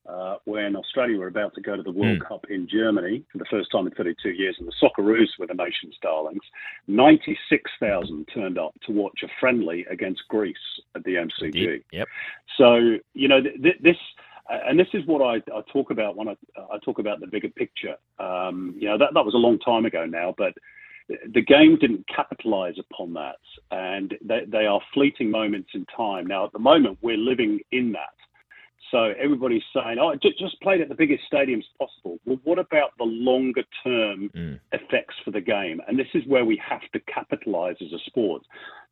uh, when Australia were about to go to the World Hmm. Cup in Germany for the first time in 32 years, and the Socceroos were the nation's darlings, 96,000 turned up to watch a friendly against Greece at the MCG. Yep. So you know th- th- this, and this is what I, I talk about when I, I talk about the bigger picture. Um, you know that that was a long time ago now, but the game didn't capitalize upon that, and they, they are fleeting moments in time. Now, at the moment, we're living in that. So everybody's saying, "Oh, ju- just play it at the biggest stadiums possible." Well, what about the longer term mm. effects for the game? And this is where we have to capitalize as a sport.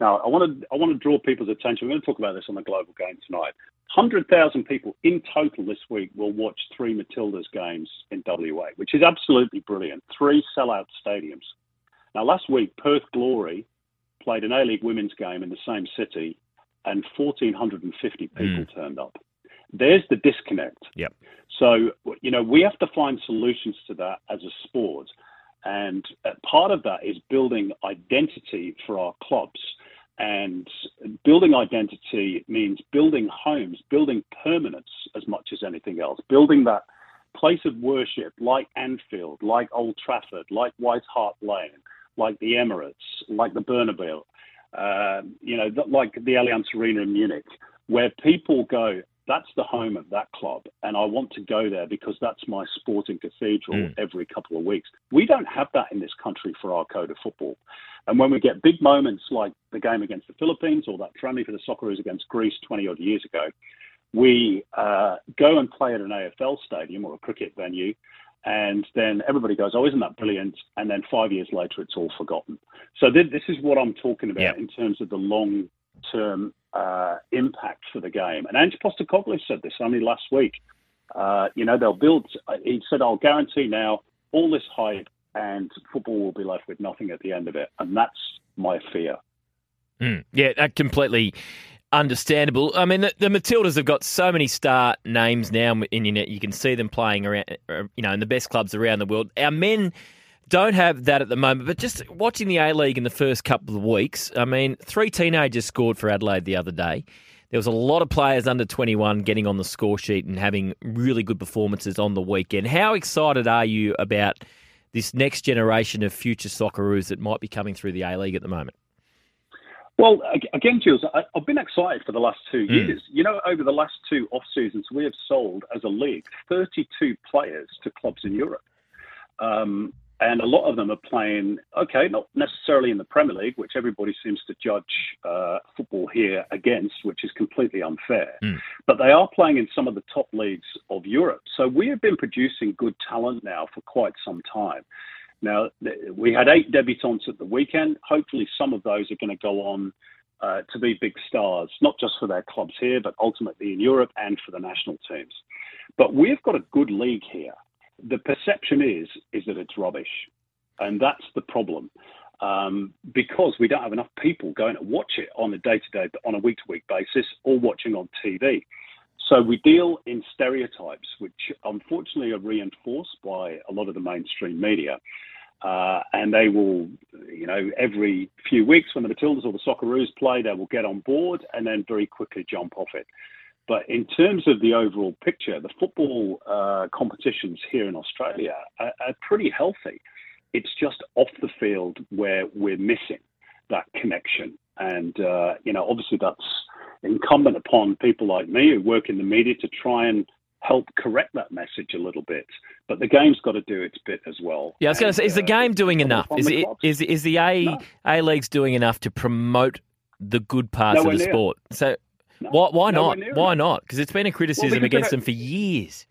Now, I want to I want to draw people's attention. We're going to talk about this on the global game tonight. Hundred thousand people in total this week will watch three Matildas games in WA, which is absolutely brilliant. Three sellout stadiums. Now, last week, Perth Glory played an A League women's game in the same city, and 1,450 people mm. turned up. There's the disconnect. Yep. So, you know, we have to find solutions to that as a sport. And uh, part of that is building identity for our clubs. And building identity means building homes, building permanence as much as anything else, building that place of worship like Anfield, like Old Trafford, like White Hart Lane, like the Emirates, like the Bernabeu, uh, you know, like the Allianz Arena in Munich, where people go, that's the home of that club, and I want to go there because that's my sporting cathedral every couple of weeks. We don't have that in this country for our code of football. And when we get big moments like the game against the Philippines or that friendly for the Socceroos against Greece 20 odd years ago, we uh, go and play at an AFL stadium or a cricket venue, and then everybody goes, "Oh, isn't that brilliant?" And then five years later, it's all forgotten. So th- this is what I'm talking about in terms of the long term uh, impact for the game. And Ange Postecoglou said this only last week. Uh, you know, they'll build. He said, "I'll guarantee now all this hype, and football will be left with nothing at the end of it." And that's my fear. Mm, yeah, that completely understandable. I mean, the, the, Matildas have got so many star names now, and you know, you can see them playing around, uh, you know, in the best clubs around the world. Our men don't have that at the moment, but just watching the A League in the first couple of weeks, I mean, three teenagers scored for Adelaide the other day. There was a lot of players under 21 getting on the score sheet and having really good performances on the weekend. How excited are you about this next generation of future Socceroos that might be coming through the A League at the moment? Well, again, Jules, I've been excited for the last two mm. years. You know, over the last two off seasons, we have sold as a league 32 players to clubs in Europe. Um, and a lot of them are playing, okay, not necessarily in the Premier League, which everybody seems to judge uh, football here against, which is completely unfair. Mm. But they are playing in some of the top leagues of Europe. So we have been producing good talent now for quite some time. Now, we had eight debutants at the weekend. Hopefully, some of those are going to go on uh, to be big stars, not just for their clubs here, but ultimately in Europe and for the national teams. But we've got a good league here the perception is is that it's rubbish, and that's the problem. Um, because we don't have enough people going to watch it on a day to day, on a week to week basis, or watching on TV. So we deal in stereotypes, which unfortunately are reinforced by a lot of the mainstream media. Uh, and they will, you know, every few weeks when the Matildas or the Socceroos play, they will get on board and then very quickly jump off it. But in terms of the overall picture, the football uh, competitions here in Australia are, are pretty healthy. It's just off the field where we're missing that connection. And, uh, you know, obviously that's incumbent upon people like me who work in the media to try and help correct that message a little bit. But the game's got to do its bit as well. Yeah, I was going to say, is the game uh, doing enough? Is, the it, is, is the A no. A leagues doing enough to promote the good parts Nowhere of the near. sport? So no, why, why not? Why not? Because it's been a criticism well, against them for years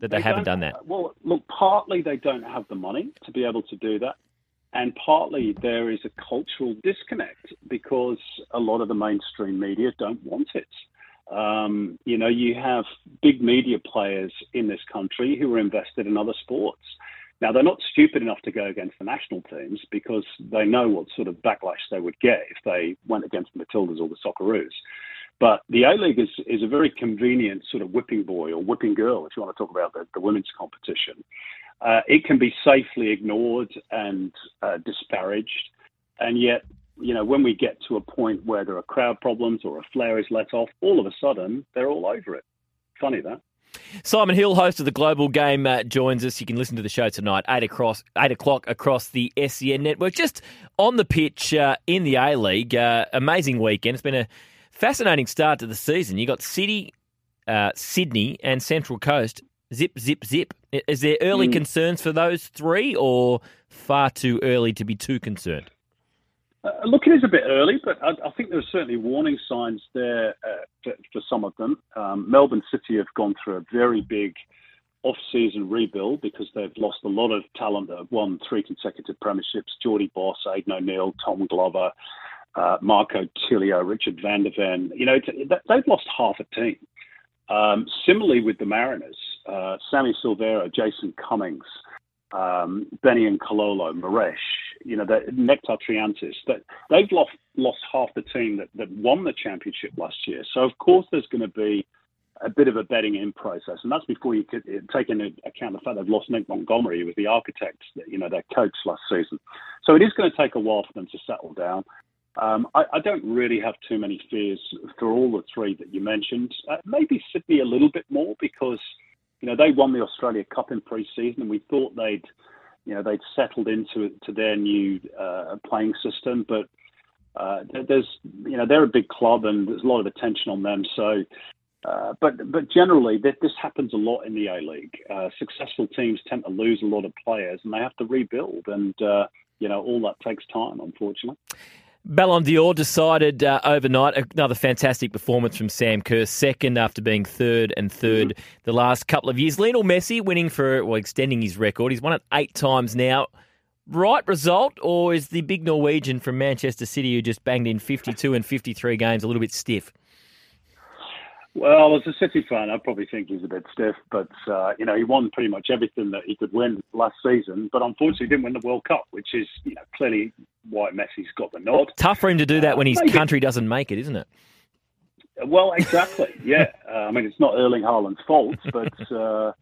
that they, they haven't done that. Well, look, partly they don't have the money to be able to do that. And partly there is a cultural disconnect because a lot of the mainstream media don't want it. Um, you know, you have big media players in this country who are invested in other sports. Now, they're not stupid enough to go against the national teams because they know what sort of backlash they would get if they went against the Matildas or the Socceroos. But the A League is, is a very convenient sort of whipping boy or whipping girl, if you want to talk about the, the women's competition. Uh, it can be safely ignored and uh, disparaged. And yet, you know, when we get to a point where there are crowd problems or a flare is let off, all of a sudden they're all over it. Funny that. Simon Hill, host of the Global Game, uh, joins us. You can listen to the show tonight, eight across, eight o'clock across the SEN network. Just on the pitch uh, in the A League, uh, amazing weekend. It's been a Fascinating start to the season. You got City, uh, Sydney, and Central Coast. Zip, zip, zip. Is there early mm. concerns for those three, or far too early to be too concerned? Uh, look, it is a bit early, but I, I think there are certainly warning signs there uh, for, for, some of them. Um, Melbourne City have gone through a very big off-season rebuild because they've lost a lot of talent that have won three consecutive premierships. Jordy Bos, Aidan O'Neill, Tom Glover, uh, Marco Tilio, Richard van der Venne. You know, they've lost half a team. Um, similarly with the Mariners, uh, Sammy Silvera, Jason Cummings, um, Benny and Kololo, Moresche, you know, the Nectar Triantis, that they've lost lost half the team that, that won the championship last year. So of course there's going to be a bit of a betting in process, and that's before you could take into account the fact they've lost Nick Montgomery, who was the architect, you know, their coach last season. So it is going to take a while for them to settle down. Um, I, I, don't really have too many fears for all the three that you mentioned. Uh, maybe Sydney a little bit more because you know they won the Australia Cup in pre-season, and we thought they'd you know they'd settled into to their new uh, playing system. But uh, there's you know they're a big club, and there's a lot of attention on them. So. Uh, but but generally, this happens a lot in the A League. Uh, successful teams tend to lose a lot of players, and they have to rebuild, and uh, you know all that takes time, unfortunately. Ballon d'Or decided uh, overnight. Another fantastic performance from Sam Kerr, second after being third and 3rd mm-hmm. the last couple of years. Lionel Messi winning for, well, extending his record. He's won it eight times now. right result, or is the big Norwegian from Manchester City who just banged in 52 and 53 games a little bit stiff? Well, as a City fan, I probably think he's a bit stiff, but uh, you know he won pretty much everything that he could win last season. But unfortunately, he didn't win the World Cup, which is you know clearly why Messi's got the nod. Tough for him to do that when his maybe. country doesn't make it, isn't it? Well, exactly. Yeah, uh, I mean it's not Erling Haaland's fault, but uh,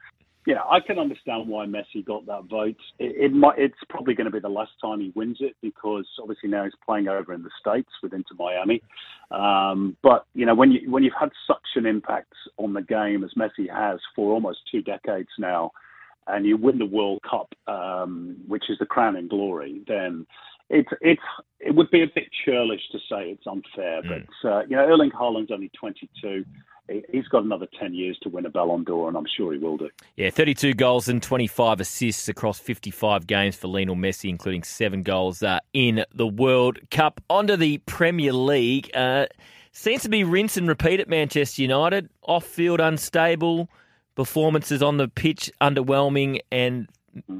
yeah, I can understand why Messi got that vote. It, it might, it's probably going to be the last time he wins it because obviously now he's playing over in the states with Inter Miami. Um, but you know when you when you've had such an impact on the game as Messi has for almost two decades now, and you win the World Cup, um, which is the crowning glory, then it's it's it would be a bit churlish to say it's unfair. But uh, you know, Erling Haaland's only 22. He- He's got another 10 years to win a Ballon d'Or, and I'm sure he will do. Yeah, 32 goals and 25 assists across 55 games for Lionel Messi, including seven goals uh, in the World Cup. Onto the Premier League. Uh, seems to be rinse and repeat at Manchester United. Off field unstable, performances on the pitch underwhelming, and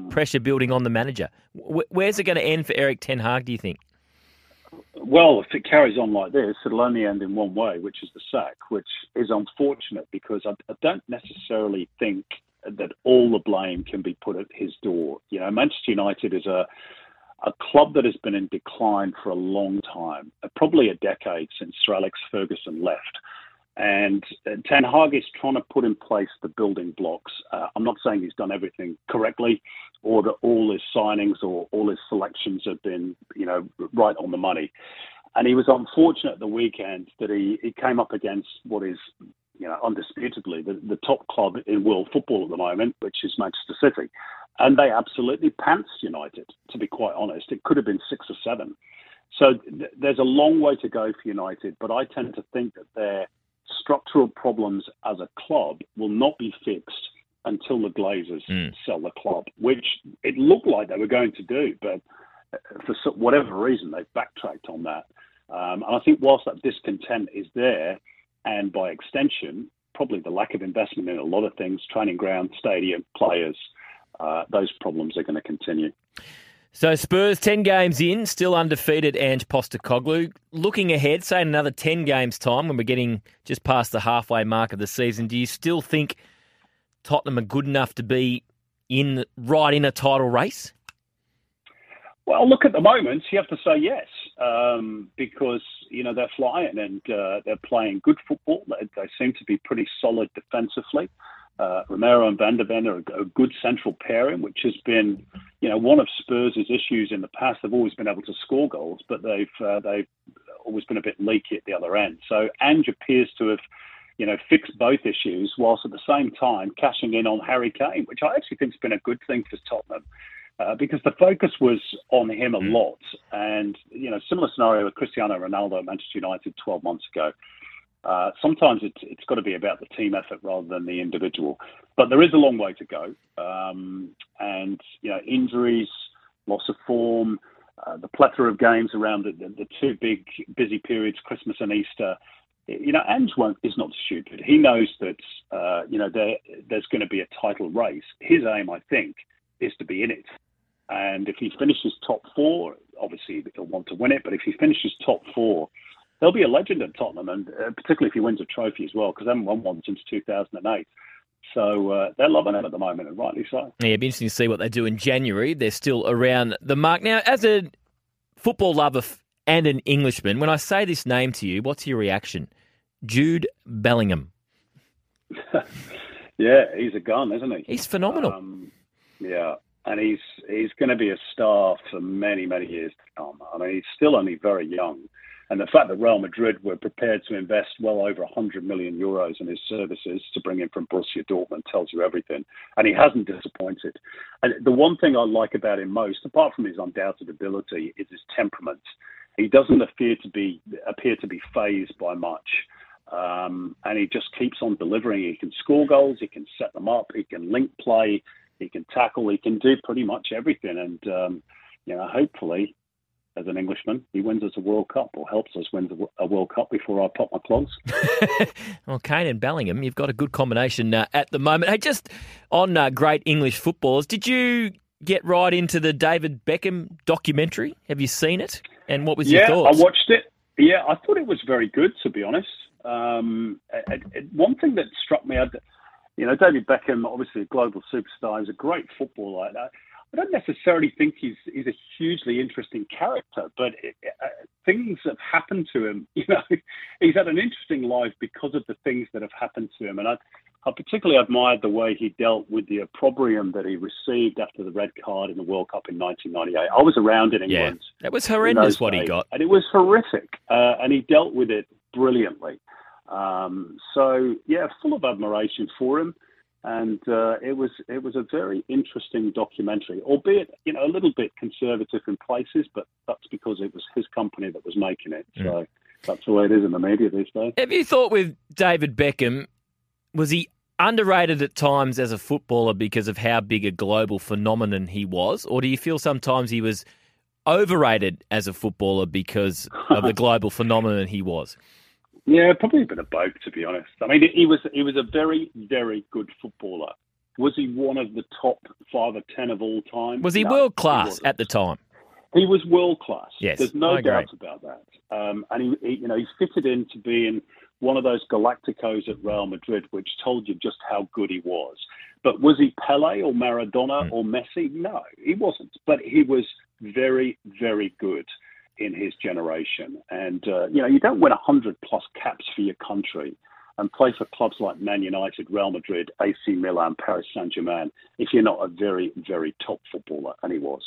pressure building on the manager. Wh- where's it going to end for Erik Ten Hag, do you think? Well, if it carries on like this, it'll only end in one way, which is the sack, which is unfortunate because I, I don't necessarily think that all the blame can be put at his door. You know, Manchester United is a a club that has been in decline for a long time, probably a decade since Sir Alex Ferguson left. And uh, Ten Hag is trying to put in place the building blocks. Uh, I'm not saying he's done everything correctly, or that all his signings or all his selections have been, you know, right on the money. And he was unfortunate at the weekend that he, he came up against what is, you know, undisputably the, the top club in world football at the moment, which is Manchester City. And they absolutely pantsed United, to be quite honest. It could have been six or seven. So th- there's a long way to go for United, but I tend to think that their structural problems as a club will not be fixed until the Glazers sell the club, which it looked like they were going to do, but uh, for whatever reason they've backtracked on that. Um, and I think whilst that discontent is there, and by extension, probably the lack of investment in a lot of things, training ground, stadium, players, uh, those problems are going to continue. So Spurs, 10 games in, still undefeated Ange Postecoglou. Looking ahead, say in another 10 games' time when we're getting just past the halfway mark of the season, do you still think Tottenham are good enough to be in right in a title race? Well, look at the moment, you have to say yes, um, because you know they're flying and uh, they're playing good football. They, they seem to be pretty solid defensively. Uh, Romero and Van de Ven are a, a good central pairing, which has been, you know, one of Spurs' issues in the past. They've always been able to score goals, but they've uh, they've always been a bit leaky at the other end. So Ange appears to have, you know, fixed both issues, whilst at the same time cashing in on Harry Kane, which I actually think has been a good thing for Tottenham. Uh, because the focus was on him a lot, and you know, similar scenario with Cristiano Ronaldo at Manchester United 12 months ago. Uh, sometimes it's, it's got to be about the team effort rather than the individual. But there is a long way to go. Um, and, you know, injuries, loss of form, uh, the plethora of games around the, the, the two big busy periods, Christmas and Easter. You know, Ange won't, is not stupid. He knows that, uh, you know, there, there's going to be a title race. His aim, I think, is to be in it. And if he finishes top four, obviously he'll want to win it. But if he finishes top four, there'll be a legend at Tottenham, and uh, particularly if he wins a trophy as well, because they haven't won one since 2008. So uh, they're loving it at the moment, and rightly so. Yeah, it'd be interesting to see what they do in January. They're still around the mark. Now, as a football lover and an Englishman, when I say this name to you, what's your reaction? Jude Bellingham. Yeah, he's a gun, isn't he? He's phenomenal. Um, yeah, and he's he's going to be a star for many many years to come. I mean, he's still only very young, and the fact that Real Madrid were prepared to invest well over 100 million euros in his services to bring him from Borussia Dortmund tells you everything. And he hasn't disappointed. And the one thing I like about him most, apart from his undoubted ability, is his temperament. He doesn't appear to be appear to be phased by much. Um, and he just keeps on delivering. He can score goals, he can set them up, he can link play, he can tackle, he can do pretty much everything. And um, you know, hopefully, as an Englishman, he wins us a World Cup or helps us win a World Cup before I pop my clogs. Well, Kane and Bellingham, you've got a good combination uh, at the moment. Hey, just on uh, great English footballers, did you get right into the David Beckham documentary? Have you seen it? And what was yeah, your thoughts? I watched it. Yeah, I thought it was very good, to be honest. Um, it, it, one thing that struck me, I'd- you know, David Beckham, obviously a global superstar, he's a great footballer. I, I don't necessarily think he's he's a hugely interesting character, but it, uh, things have happened to him. You know, he's had an interesting life because of the things that have happened to him, and I. I particularly admired the way he dealt with the opprobrium that he received after the red card in the World Cup in 1998. I was around in Yeah, England. that was horrendous what he got. and it was horrific. Uh, and he dealt with it brilliantly. Um, so yeah, full of admiration for him, and uh, it was it was a very interesting documentary, albeit you know a little bit conservative in places, but that's because it was his company that was making it. So that's the way it is in the media these days. Have you thought with David Beckham, was he underrated at times as a footballer because of how big a global phenomenon he was? Or do you feel sometimes he was overrated as a footballer because of the global phenomenon he was? Yeah, probably a bit of both, to be honest. I mean, he was he was a very very good footballer. Was he one of the top five or ten of all time? Was he No, world class wasn't. at the time? He was world class. Yes, there's no doubt about that. Um, and he, he, you know, he fitted into being one of those Galacticos at Real Madrid, which told you just how good he was. But was he Pele or Maradona Hmm. or Messi? No, he wasn't. But he was very, very good in his generation. And uh, you know, you don't win hundred plus caps for your country and play for clubs like Man United, Real Madrid, AC Milan, Paris Saint Germain if you're not a very, very top footballer. And he was.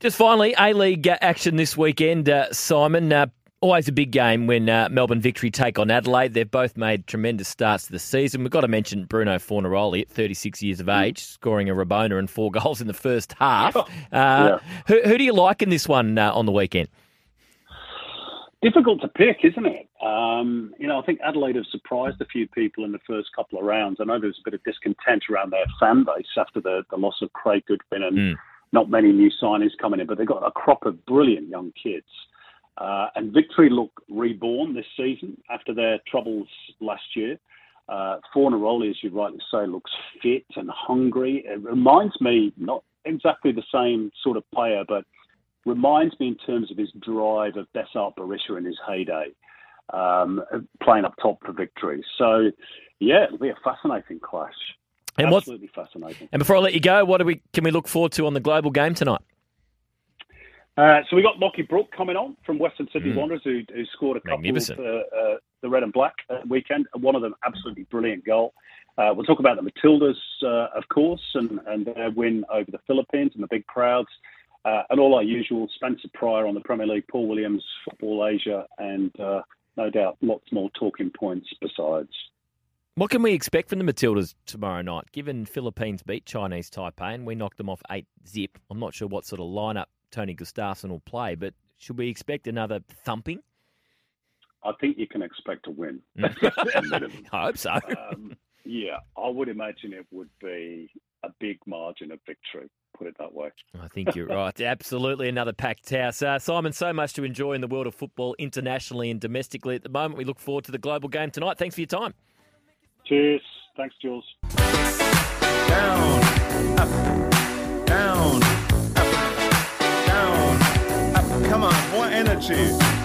Just finally, A League action this weekend, uh, Simon. Uh, always a big game when uh, Melbourne Victory take on Adelaide. They've both made tremendous starts to the season. We've got to mention Bruno Fornaroli at 36 years of age, scoring a Rabona and four goals in the first half. Uh, who, who do you like in this one uh, on the weekend? Difficult to pick, isn't it? Um, you know, I think Adelaide have surprised a few people in the first couple of rounds. I know there was a bit of discontent around their fan base after the, the loss of Craig Goodwin and not many new signings coming in, but they've got a crop of brilliant young kids. Uh, and Victory look reborn this season after their troubles last year. Uh, Fornaroli, as you rightly say, looks fit and hungry. It reminds me, not exactly the same sort of player, but reminds me in terms of his drive of Besart Berisha in his heyday, um, playing up top for victory. So, yeah, it'll be a fascinating clash. And Absolutely fascinating. And before I let you go, what do we can we look forward to on the global game tonight? Uh, so we got Lachie Brook coming on from Western Sydney Mm. Wanderers, who, who scored a couple of uh, uh, the red and black uh, weekend. One of them absolutely brilliant goal. Uh, we'll talk about the Matildas, uh, of course, and, and their win over the Philippines and the big crowds, uh, and all our usual Spencer Pryor on the Premier League, Paul Williams, Football Asia, and uh, no doubt lots more talking points besides. What can we expect from the Matildas tomorrow night? Given Philippines beat Chinese Taipei and we knocked them off eight zip, I'm not sure what sort of lineup Tony Gustafsson will play, but should we expect another thumping? I think you can expect a win. I hope so. Um, yeah, I would imagine it would be a big margin of victory. Put it that way. I think you're right. Absolutely another packed house. Uh, Simon, so much to enjoy in the world of football internationally and domestically at the moment. We look forward to the global game tonight. Thanks for your time. Cheers. Thanks, Jules. Down, up, down, up, down, up. Come on, more energy.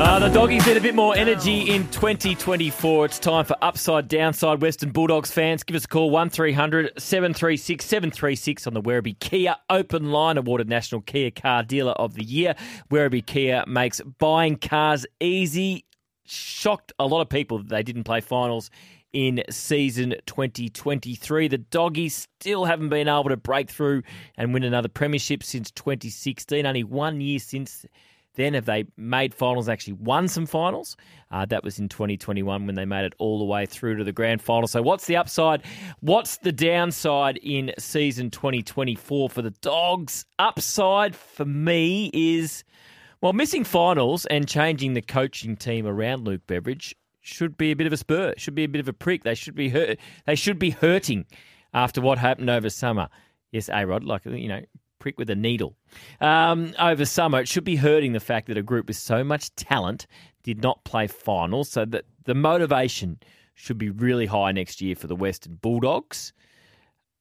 Uh, the doggies need a bit more energy in 2024. It's time for Upside Downside Western Bulldogs fans. Give us a call 1300 736 736 on the Werribee Kia Open Line, awarded National Kia Car Dealer of the Year. Werribee Kia makes buying cars easy. Shocked a lot of people that they didn't play finals in season 2023. The doggies still haven't been able to break through and win another premiership since 2016. Only one year since then have they made finals, actually won some finals. Uh, that was in 2021 when they made it all the way through to the grand final. So, what's the upside? What's the downside in season 2024 for the Dogs? Upside for me is, well, missing finals and changing the coaching team around Luke Beveridge should be a bit of a spur, should be a bit of a prick. They should be hurt. They should be hurting after what happened over summer. Yes, A Rod, like you know, prick with a needle. Um, over summer, it should be hurting the fact that a group with so much talent did not play finals, so that the motivation should be really high next year for the Western Bulldogs.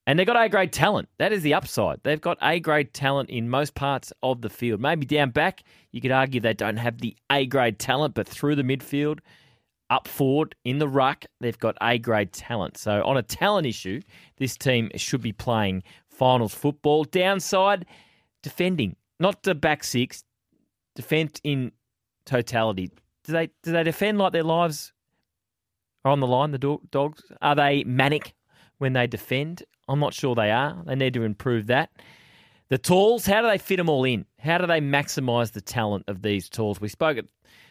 And they've got A grade talent. That is the upside. They've got A grade talent in most parts of the field. Maybe down back, you could argue they don't have the A grade talent, but through the midfield, up forward, in the ruck, they've got A grade talent. So, on a talent issue, this team should be playing finals football. Downside, defending. Not the back six, defend in totality. Do they, do they defend like their lives are on the line, the do- dogs? Are they manic when they defend? I'm not sure they are. They need to improve that. The tools, how do they fit them all in? How do they maximise the talent of these tools? We spoke at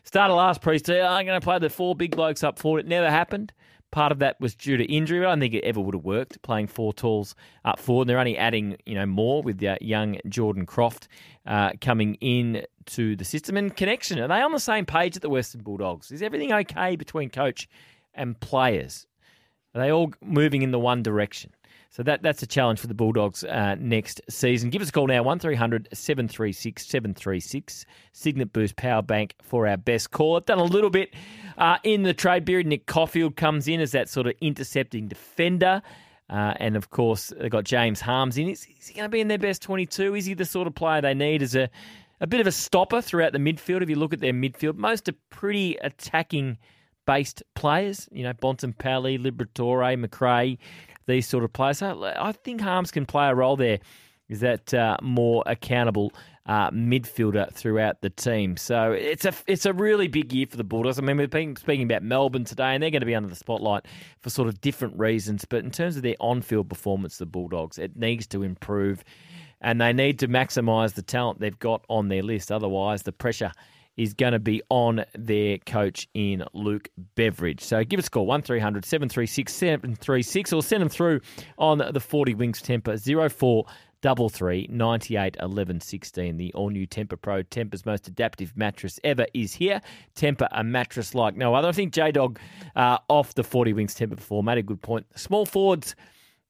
start of last pre oh, uh, I'm going to play the four big blokes up forward. It never happened. Part of that was due to injury. I don't think it ever would have worked playing four tools up forward. And they're only adding, you know, more with the young Jordan Croft uh, coming in to the system and connection. Are they on the same page at the Western Bulldogs? Is everything okay between coach and players? Are they all moving in the one direction? So that that's a challenge for the Bulldogs uh, next season. Give us a call now, 1300 736 736. Signet Boost Power Bank for our best call. I've done a little bit uh, in the trade period. Nick Coffield comes in as that sort of intercepting defender. Uh, and of course, they've got James Harmes in. Is, is he going to be in their best 22? Is he the sort of player they need as a, a bit of a stopper throughout the midfield? If you look at their midfield, most are pretty attacking based players. You know, Bontempelli, Liberatore, McRae, these sort of players. So I think Harmes can play a role there. Is that uh, more accountable uh, midfielder throughout the team? So it's a it's a really big year for the Bulldogs. I mean, we've been speaking about Melbourne today, and they're going to be under the spotlight for sort of different reasons. But in terms of their on-field performance, the Bulldogs it needs to improve, and they need to maximise the talent they've got on their list. Otherwise, the pressure is going to be on their coach in Luke Beveridge. So give us a call, 1300 736 736, or send them through on the 40 Winks Tempur 04 double three ninety eight eleven sixteen. The all new Tempur Pro, Tempur's most adaptive mattress ever, is here. Temper, a mattress like no other. I think J Dog uh, off the forty winks Tempur before made a good point. Small forwards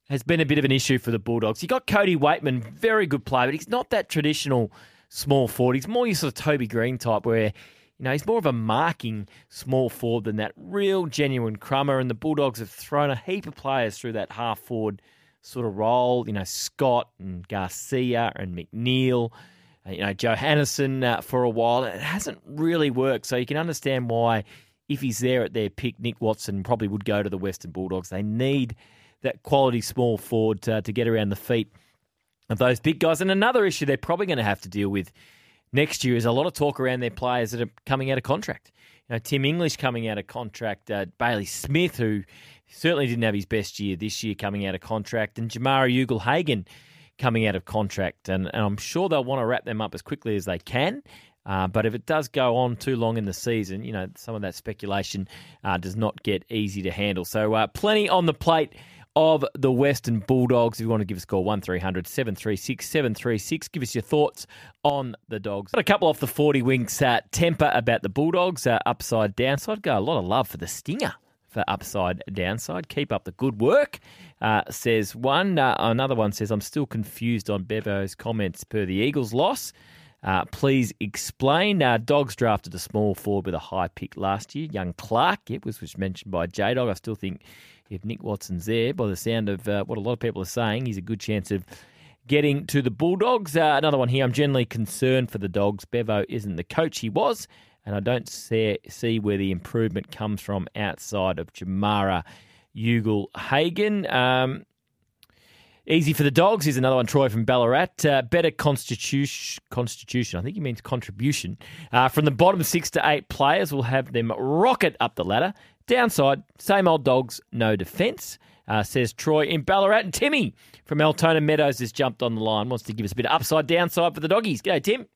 has been a bit of an issue for the Bulldogs. You got Cody Weightman, very good player, but he's not that traditional small forward. He's more your sort of Toby Greene type, where you know he's more of a marking small forward than that real genuine crummer. And the Bulldogs have thrown a heap of players through that half forward sort of role. You know Scott and Garcia and McNeil. uh, You know Johannisen uh, for a while. It hasn't really worked, so you can understand why. If he's there at their pick, Nick Watson probably would go to the Western Bulldogs. They need that quality small forward to, to get around the feet of those big guys. And another issue they're probably going to have to deal with next year is a lot of talk around their players that are coming out of contract. You know, Tim English coming out of contract, uh, Bailey Smith, who certainly didn't have his best year this year, coming out of contract, and Jamarra Ugle Hagan coming out of contract. And, and I'm sure they'll want to wrap them up as quickly as they can. Uh, but if it does go on too long in the season, you know, some of that speculation uh, does not get easy to handle. So, uh, plenty on the plate of the Western Bulldogs. If you want to give us a call, 1300 736 736. Give us your thoughts on the Dogs. Got a couple off the 40 winks uh, Tempur about the Bulldogs, uh, upside, downside. Got a lot of love for the Stinger for upside, downside. Keep up the good work, uh, says one. Uh, another one says, I'm still confused on Bevo's comments per the Eagles' loss. Uh, please explain. Uh, Dogs drafted a small forward with a high pick last year. Young Clark, it was, was mentioned by J Dog. I still think if Nick Watson's there, by the sound of uh, what a lot of people are saying, he's a good chance of getting to the Bulldogs. Uh, another one here. I'm generally concerned for the Dogs. Bevo isn't the coach he was, and I don't see, see where the improvement comes from outside of Jamarra Ugle Hagan. Um, Easy for the dogs is another one. Troy from Ballarat. Uh, better constitution. Constitution. I think he means contribution. Uh, from the bottom six to eight players, will have them rocket up the ladder. Downside, same old dogs, no defence. Uh, says Troy in Ballarat. And Timmy from Altona Meadows has jumped on the line. Wants to give us a bit of upside downside for the doggies. G'day, Tim.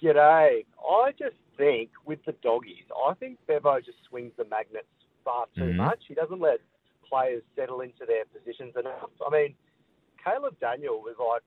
G'day. I just think with the doggies, I think Bevo just swings the magnets far too Mhm. much. He doesn't let players settle into their positions enough. I mean, Caleb Daniel was like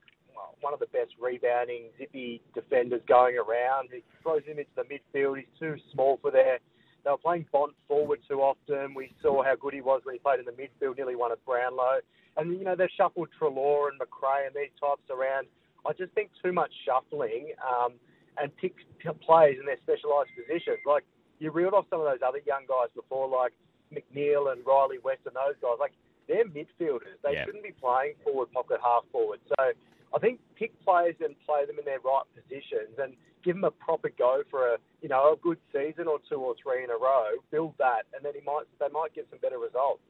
one of the best rebounding, zippy defenders going around. He throws him into the midfield. He's too small for there. They were playing Bont forward too often. We saw how good he was when he played in the midfield, nearly won at Brownlow. And, you know, they've shuffled Treloar and McRae and these types around. I just think too much shuffling um, and pick p- players in their specialised positions. Like, you reeled off some of those other young guys before, like McNeil and Rhylee West and those guys. Like, they're midfielders. They Yeah. shouldn't be playing forward pocket, half forward. So I think pick players and play them in their right positions and give them a proper go for a you know a good season or two or three in a row. Build that, and then he might they might get some better results.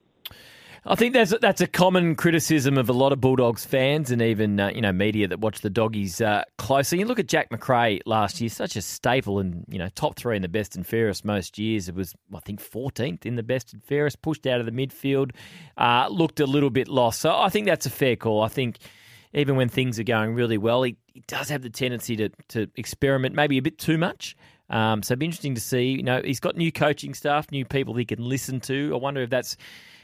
I think that's that's a common criticism of a lot of Bulldogs fans and even uh, you know media that watch the doggies uh, closely. You look at Jack McRae last year, such a staple and you know top three in the best and fairest most years. It was I think 14th in the best and fairest, pushed out of the midfield, uh, looked a little bit lost. So I think that's a fair call. I think even when things are going really well, he, he does have the tendency to to experiment maybe a bit too much. Um, so it'd be interesting to see. You know, he's got new coaching staff, new people he can listen to. I wonder if that's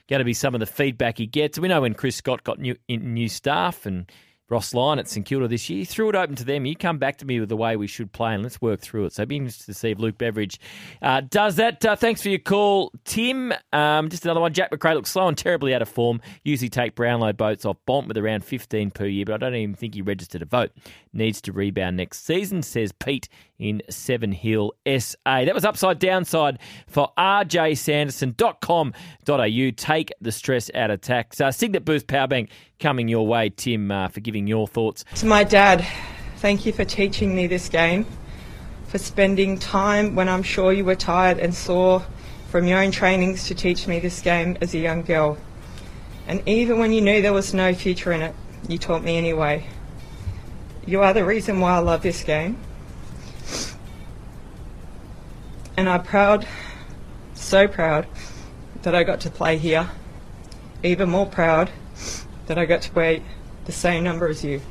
going to be some of the feedback he gets. We know when Chris Scott got new new staff and Ross Lyon at St Kilda this year, he threw it open to them. You come back to me with the way we should play and let's work through it. So it'd be interesting to see if Luke Beveridge uh, does that. Uh, thanks for your call, Tim. Um, just another one. Jack McRae looks slow and terribly out of form. Usually take Brownlow boats off Bont with around 15 per year, but I don't even think he registered a vote. Needs to rebound next season, says Pete in Sevenhill SA. That was upside downside for rjsanderson.com.au. Take the stress out of tax. Uh, Signet Boost Power Bank coming your way, Tim, uh, for giving your thoughts. To my dad, thank you for teaching me this game, for spending time when I'm sure you were tired and sore from your own trainings to teach me this game as a young girl. And even when you knew there was no future in it, you taught me anyway. You are the reason why I love this game. And I'm proud, so proud, that I got to play here. Even more proud that I got to wear the same number as you.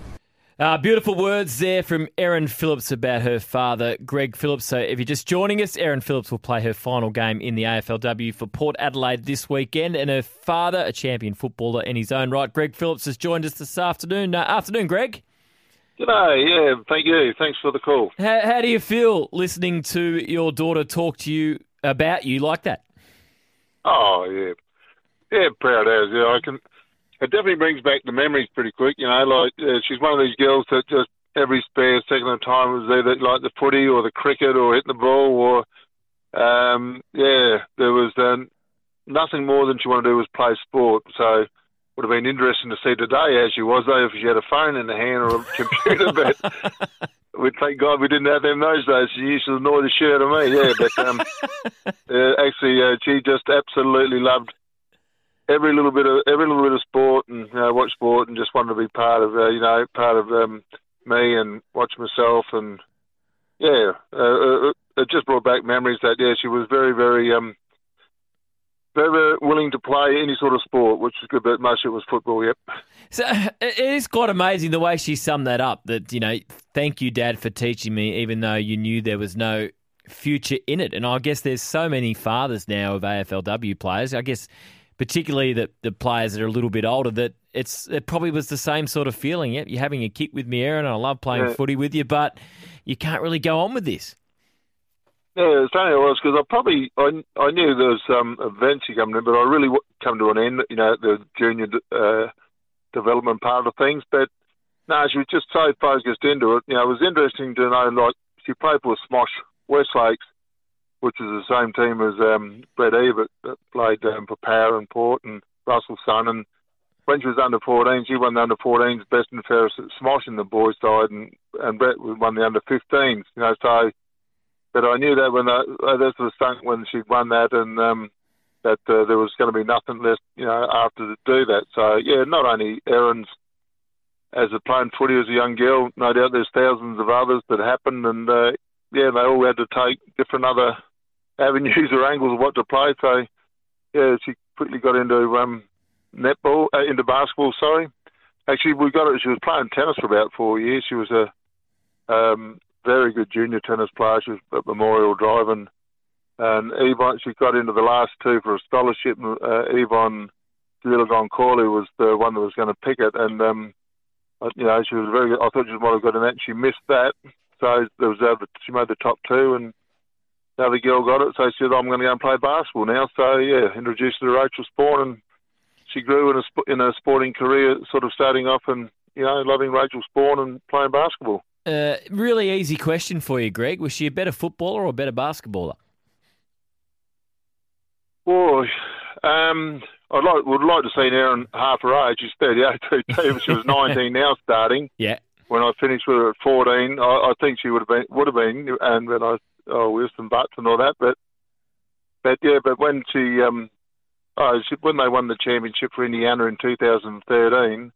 Uh, beautiful words there from Erin Phillips about her father, Greg Phillips. So, if you're just joining us, Erin Phillips will play her final game in the AFLW for Port Adelaide this weekend. And her father, a champion footballer in his own right, Greg Phillips, has joined us this afternoon. Uh, afternoon, Greg. G'day, yeah, thank you. Thanks for the call. How, how do you feel listening to your daughter talk to you about you like that? Oh, yeah. Yeah, proud as, yeah. I can. It definitely brings back the memories pretty quick, you know. Like, uh, she's one of these girls that just every spare second of time was either like the footy or the cricket or hitting the ball or, um, yeah, there was um, nothing more than she wanted to do was play sport. So, would have been interesting to see today as she was though if she had a phone in the hand or a computer but we thank God we didn't have them those days. She used to annoy the shit out of me, yeah. But um, uh, actually, uh, she just absolutely loved every little bit of every little bit of sport and you know, watch sport and just wanted to be part of uh, you know part of um, me and watch myself and yeah, uh, uh, it just brought back memories that yeah she was very very um very, were willing to play any sort of sport, which is good, but most of it was football. Yep. So it is quite amazing the way she summed that up. That you know, thank you, Dad, for teaching me, even though you knew there was no future in it. And I guess there's so many fathers now of AFLW players. I guess particularly the the players that are a little bit older that it's it probably was the same sort of feeling. Yep, you're having a kick with me, Erin. I love playing Yeah. footy with you, but you can't really go on with this. Yeah, it's funny it was because I probably I, I knew there was um, events coming in, but I really come to an end. You know, the junior uh, development part of things. But no, she was just so focused into it. You know, it was interesting to know like she played for Smosh Westlakes, which is the same team as um, Brett Ebert that played um, for Power and Port and Russell's son. And when she was under 14, she won the under 14s best and fairest at Smosh in the boys' side, and and Brett won the under 15s. You know, so. But I knew that when I, this was sunk when she'd won that, and um, that uh, there was going to be nothing left, you know, after to do that. So yeah, not only Erin's as a playing footy as a young girl, no doubt there's thousands of others that happened, and uh, yeah, they all had to take different other avenues or angles of what to play. So yeah, she quickly got into um, netball, uh, into basketball. Sorry, actually we got it. She was playing tennis for about four years. She was a um, very good junior tennis player. She was at Memorial Drive, and and Yvonne, she got into the last two for a scholarship. And, uh, Evonne Goolagong Cawley was the one that was going to pick it, and um, uh, you know she was very. good. I thought she might have got in that. She missed that, so there was over, she made the top two, and the other girl got it. So she said, "I'm going to go and play basketball now." So yeah, introduced her to Rachel Sporn, and she grew in a in a sporting career, sort of starting off and you know loving Rachel Sporn and playing basketball. Uh, really easy question for you, Greg. Was she a better footballer or a better basketballer? Boy, um, I'd like would like to see Erin half her age. She's 38 too. She was 19 now starting. Yeah. When I finished with her at 14, I, I think she would have been would have been, and then I oh with some butts and all that. But but yeah, but when she um oh she, when they won the championship for Indiana in 2013,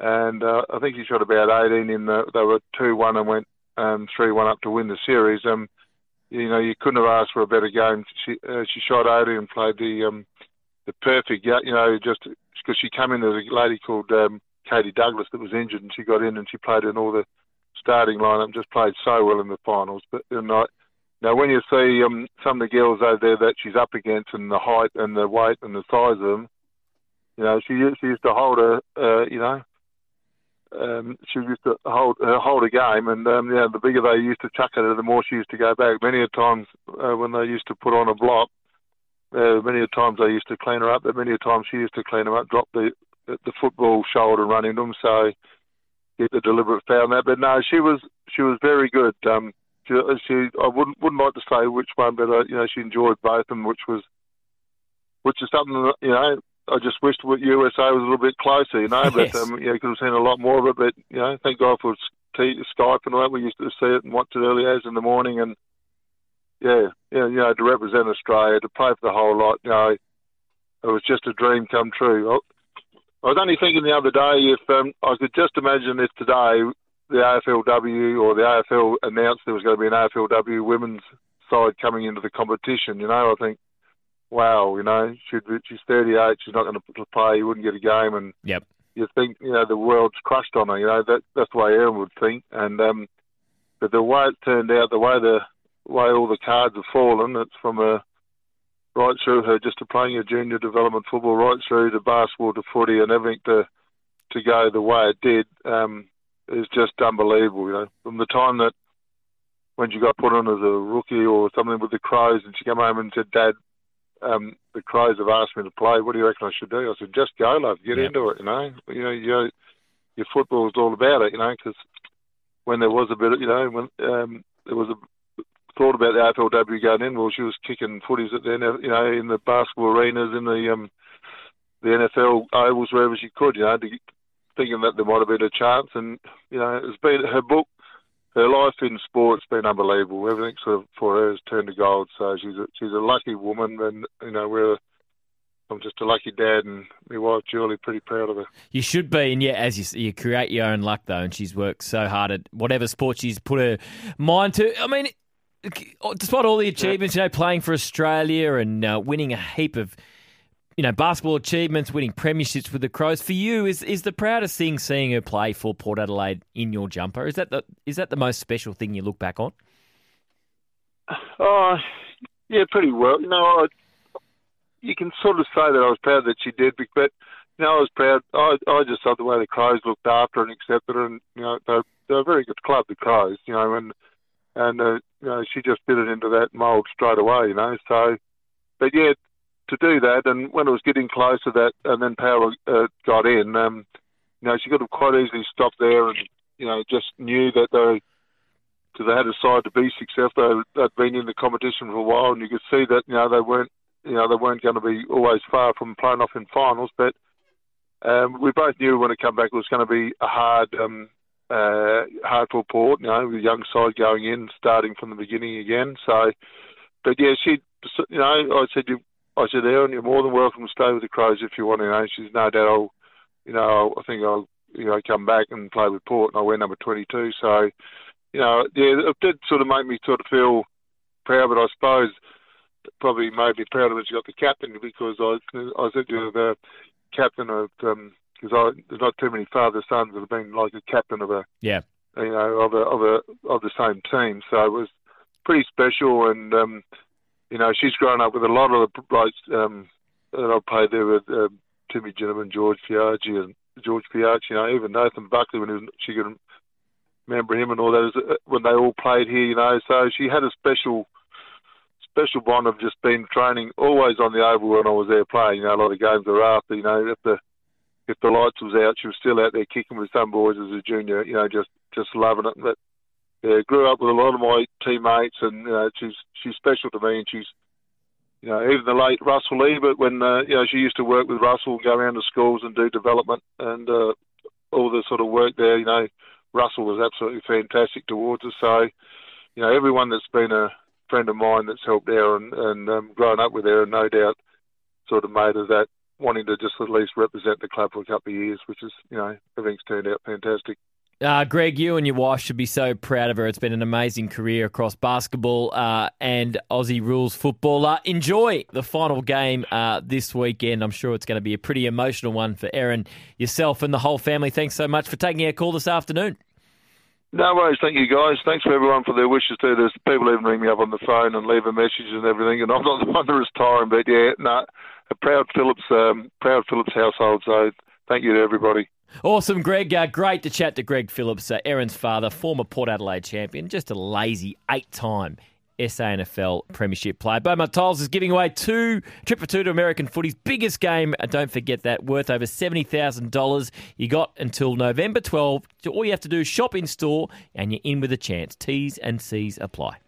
and uh, I think she shot about 18 in the they were two one and went um three one up to win the series. Um, you know you couldn't have asked for a better game. She uh, she shot 80 and played the um the perfect, you know, just because she came in, as a lady called um, Katie Douglas that was injured, and she got in and she played in all the starting lineup, and just played so well in the finals. But you know, now when you see um, some of the girls over there that she's up against, and the height and the weight and the size of them, you know, she she used to hold a, uh, you know. Um, she used to hold uh, hold a game, and um, yeah, the bigger they used to chuck at her, the more she used to go back. Many a times uh, when they used to put on a block, uh, many a times I used to clean her up, but many a times she used to clean them up, drop the the football shoulder and run into them, so get the deliberate foul and that. But no, she was she was very good. Um, she, she I wouldn't wouldn't like to say which one, but uh, you know she enjoyed both, and which was which is something that you know I just wished USA was a little bit closer, you know. But Yes. um, yeah, could have seen a lot more of it. But you know, thank God for t- Skype and all that. We used to see it and watch it early as in the morning, and yeah, yeah, you know, to represent Australia, to play for the whole lot, you know, it was just a dream come true. I, I was only thinking the other day if um, I could just imagine if today the AFLW or the AFL announced there was going to be an AFLW women's side coming into the competition. You know, I think, wow, you know, she'd, she's 38, she's not going to play, you wouldn't get a game, and Yep. you think you know the world's crushed on her. You know that that's the way Erin would think. And um, but the way it turned out, the way the way all the cards have fallen, it's from a right through her just to playing a junior development football, right through to basketball to footy and everything to to go the way it did um, is just unbelievable. You know, from the time that when she got put on as a rookie or something with the Crows, and she came home and said, "Dad, um, the Crows have asked me to play. What do you reckon I should do?" I said, "Just go, love. Get into it. You know, you know, your your is all about it. You know, because when there was a bit, of, you know, when um, there was a thought about the AFLW going in, well, she was kicking footies at the you know, in the basketball arenas, in the um, the NFL ovals, wherever she could, you know, to, thinking that there might have been a chance. And you know, it's been her book, her life in sport's been unbelievable. Everything sort of for her has turned to gold. So she's a, she's a lucky woman, and you know, we're I'm just a lucky dad, and my wife Julie pretty proud of her. You should be, and yeah, as you you create your own luck though, and she's worked so hard at whatever sport she's put her mind to. I mean, despite all the achievements, you know, playing for Australia and uh, winning a heap of, you know, basketball achievements, winning premierships with the Crows. For you, is is the proudest thing seeing her play for Port Adelaide in your jumper? Is that the is that the most special thing you look back on? Oh, yeah, pretty well. You know, I, you can sort of say that I was proud that she did, but you know, I was proud. I, I just thought the way the Crows looked after and accepted her, and you know, they're, they're a very good club, the Crows. You know, and and uh, you know, she just fitted into that mould straight away. You know, so but yeah, to do that, and when it was getting close to that, and then Power uh, got in, um, you know, she could have quite easily stopped there, and you know, just knew that they because they had a side to be successful. They, they'd been in the competition for a while, and you could see that you know they weren't you know they weren't going to be always far from playing off in finals. But um, we both knew when it came back it was going to be a hard um, uh, hard for Port. You know, with a young side going in, starting from the beginning again. So, but yeah, she you know I said you. I said, Erin, you're more than welcome to stay with the Crows if you want. You know, she's no doubt. I'll, you know, I think I'll, you know, come back and play with Port, and I wear number 22. So, you know, yeah, it did sort of make me sort of feel proud, but I suppose probably made me prouder that she got the captain because I, I said to the captain of, because I there's not too many father sons that have been like a captain of a, Yeah. you know, of a of a of the same team. So it was pretty special, and um, you know, she's grown up with a lot of the blokes um, that I played there with um, Timmy Ginever, George Fiacchi, and George Fiacchi. You know, even Nathan Buckley when he was, she could remember him and all that uh, when they all played here. You know, so she had a special special bond of just been training always on the oval when I was there playing. You know, a lot of games thereafter. You know, if the if the lights was out, she was still out there kicking with some boys as a junior. You know, just just loving it. But yeah, grew up with a lot of my teammates, and you know, she's she's special to me, and she's you know, even the late Russell Ebert, when uh, you know she used to work with Russell, and go around to schools and do development and uh, all the sort of work there. You know, Russell was absolutely fantastic towards us. So, you know, everyone that's been a friend of mine that's helped Erin and um, grown up with Erin, no doubt, sort of made of that wanting to just at least represent the club for a couple of years, which is, you know, everything's turned out fantastic. Uh, Greg, you and your wife should be so proud of her. It's been an amazing career across basketball uh, and Aussie rules football. Uh, enjoy the final game uh, this weekend. I'm sure it's going to be a pretty emotional one for Erin, yourself, and the whole family. Thanks so much for taking our call this afternoon. No worries, thank you guys. Thanks for everyone for their wishes too. There's people even ring me up on the phone and leave a message and everything, and I'm not the one that is tiring, but yeah, no, a proud Phillips, um, proud Phillips household. So thank you to everybody. Awesome, Greg. Uh, great to chat to Greg Phillips, uh, Erin's father, former Port Adelaide champion, just a lazy eight-time SANFL Premiership player. Beaumont Tiles is giving away two trip for two to American footy's biggest game, don't forget that, worth over $70,000. You got until November 12. All you have to do is shop in store, and you're in with a chance. T's and C's apply.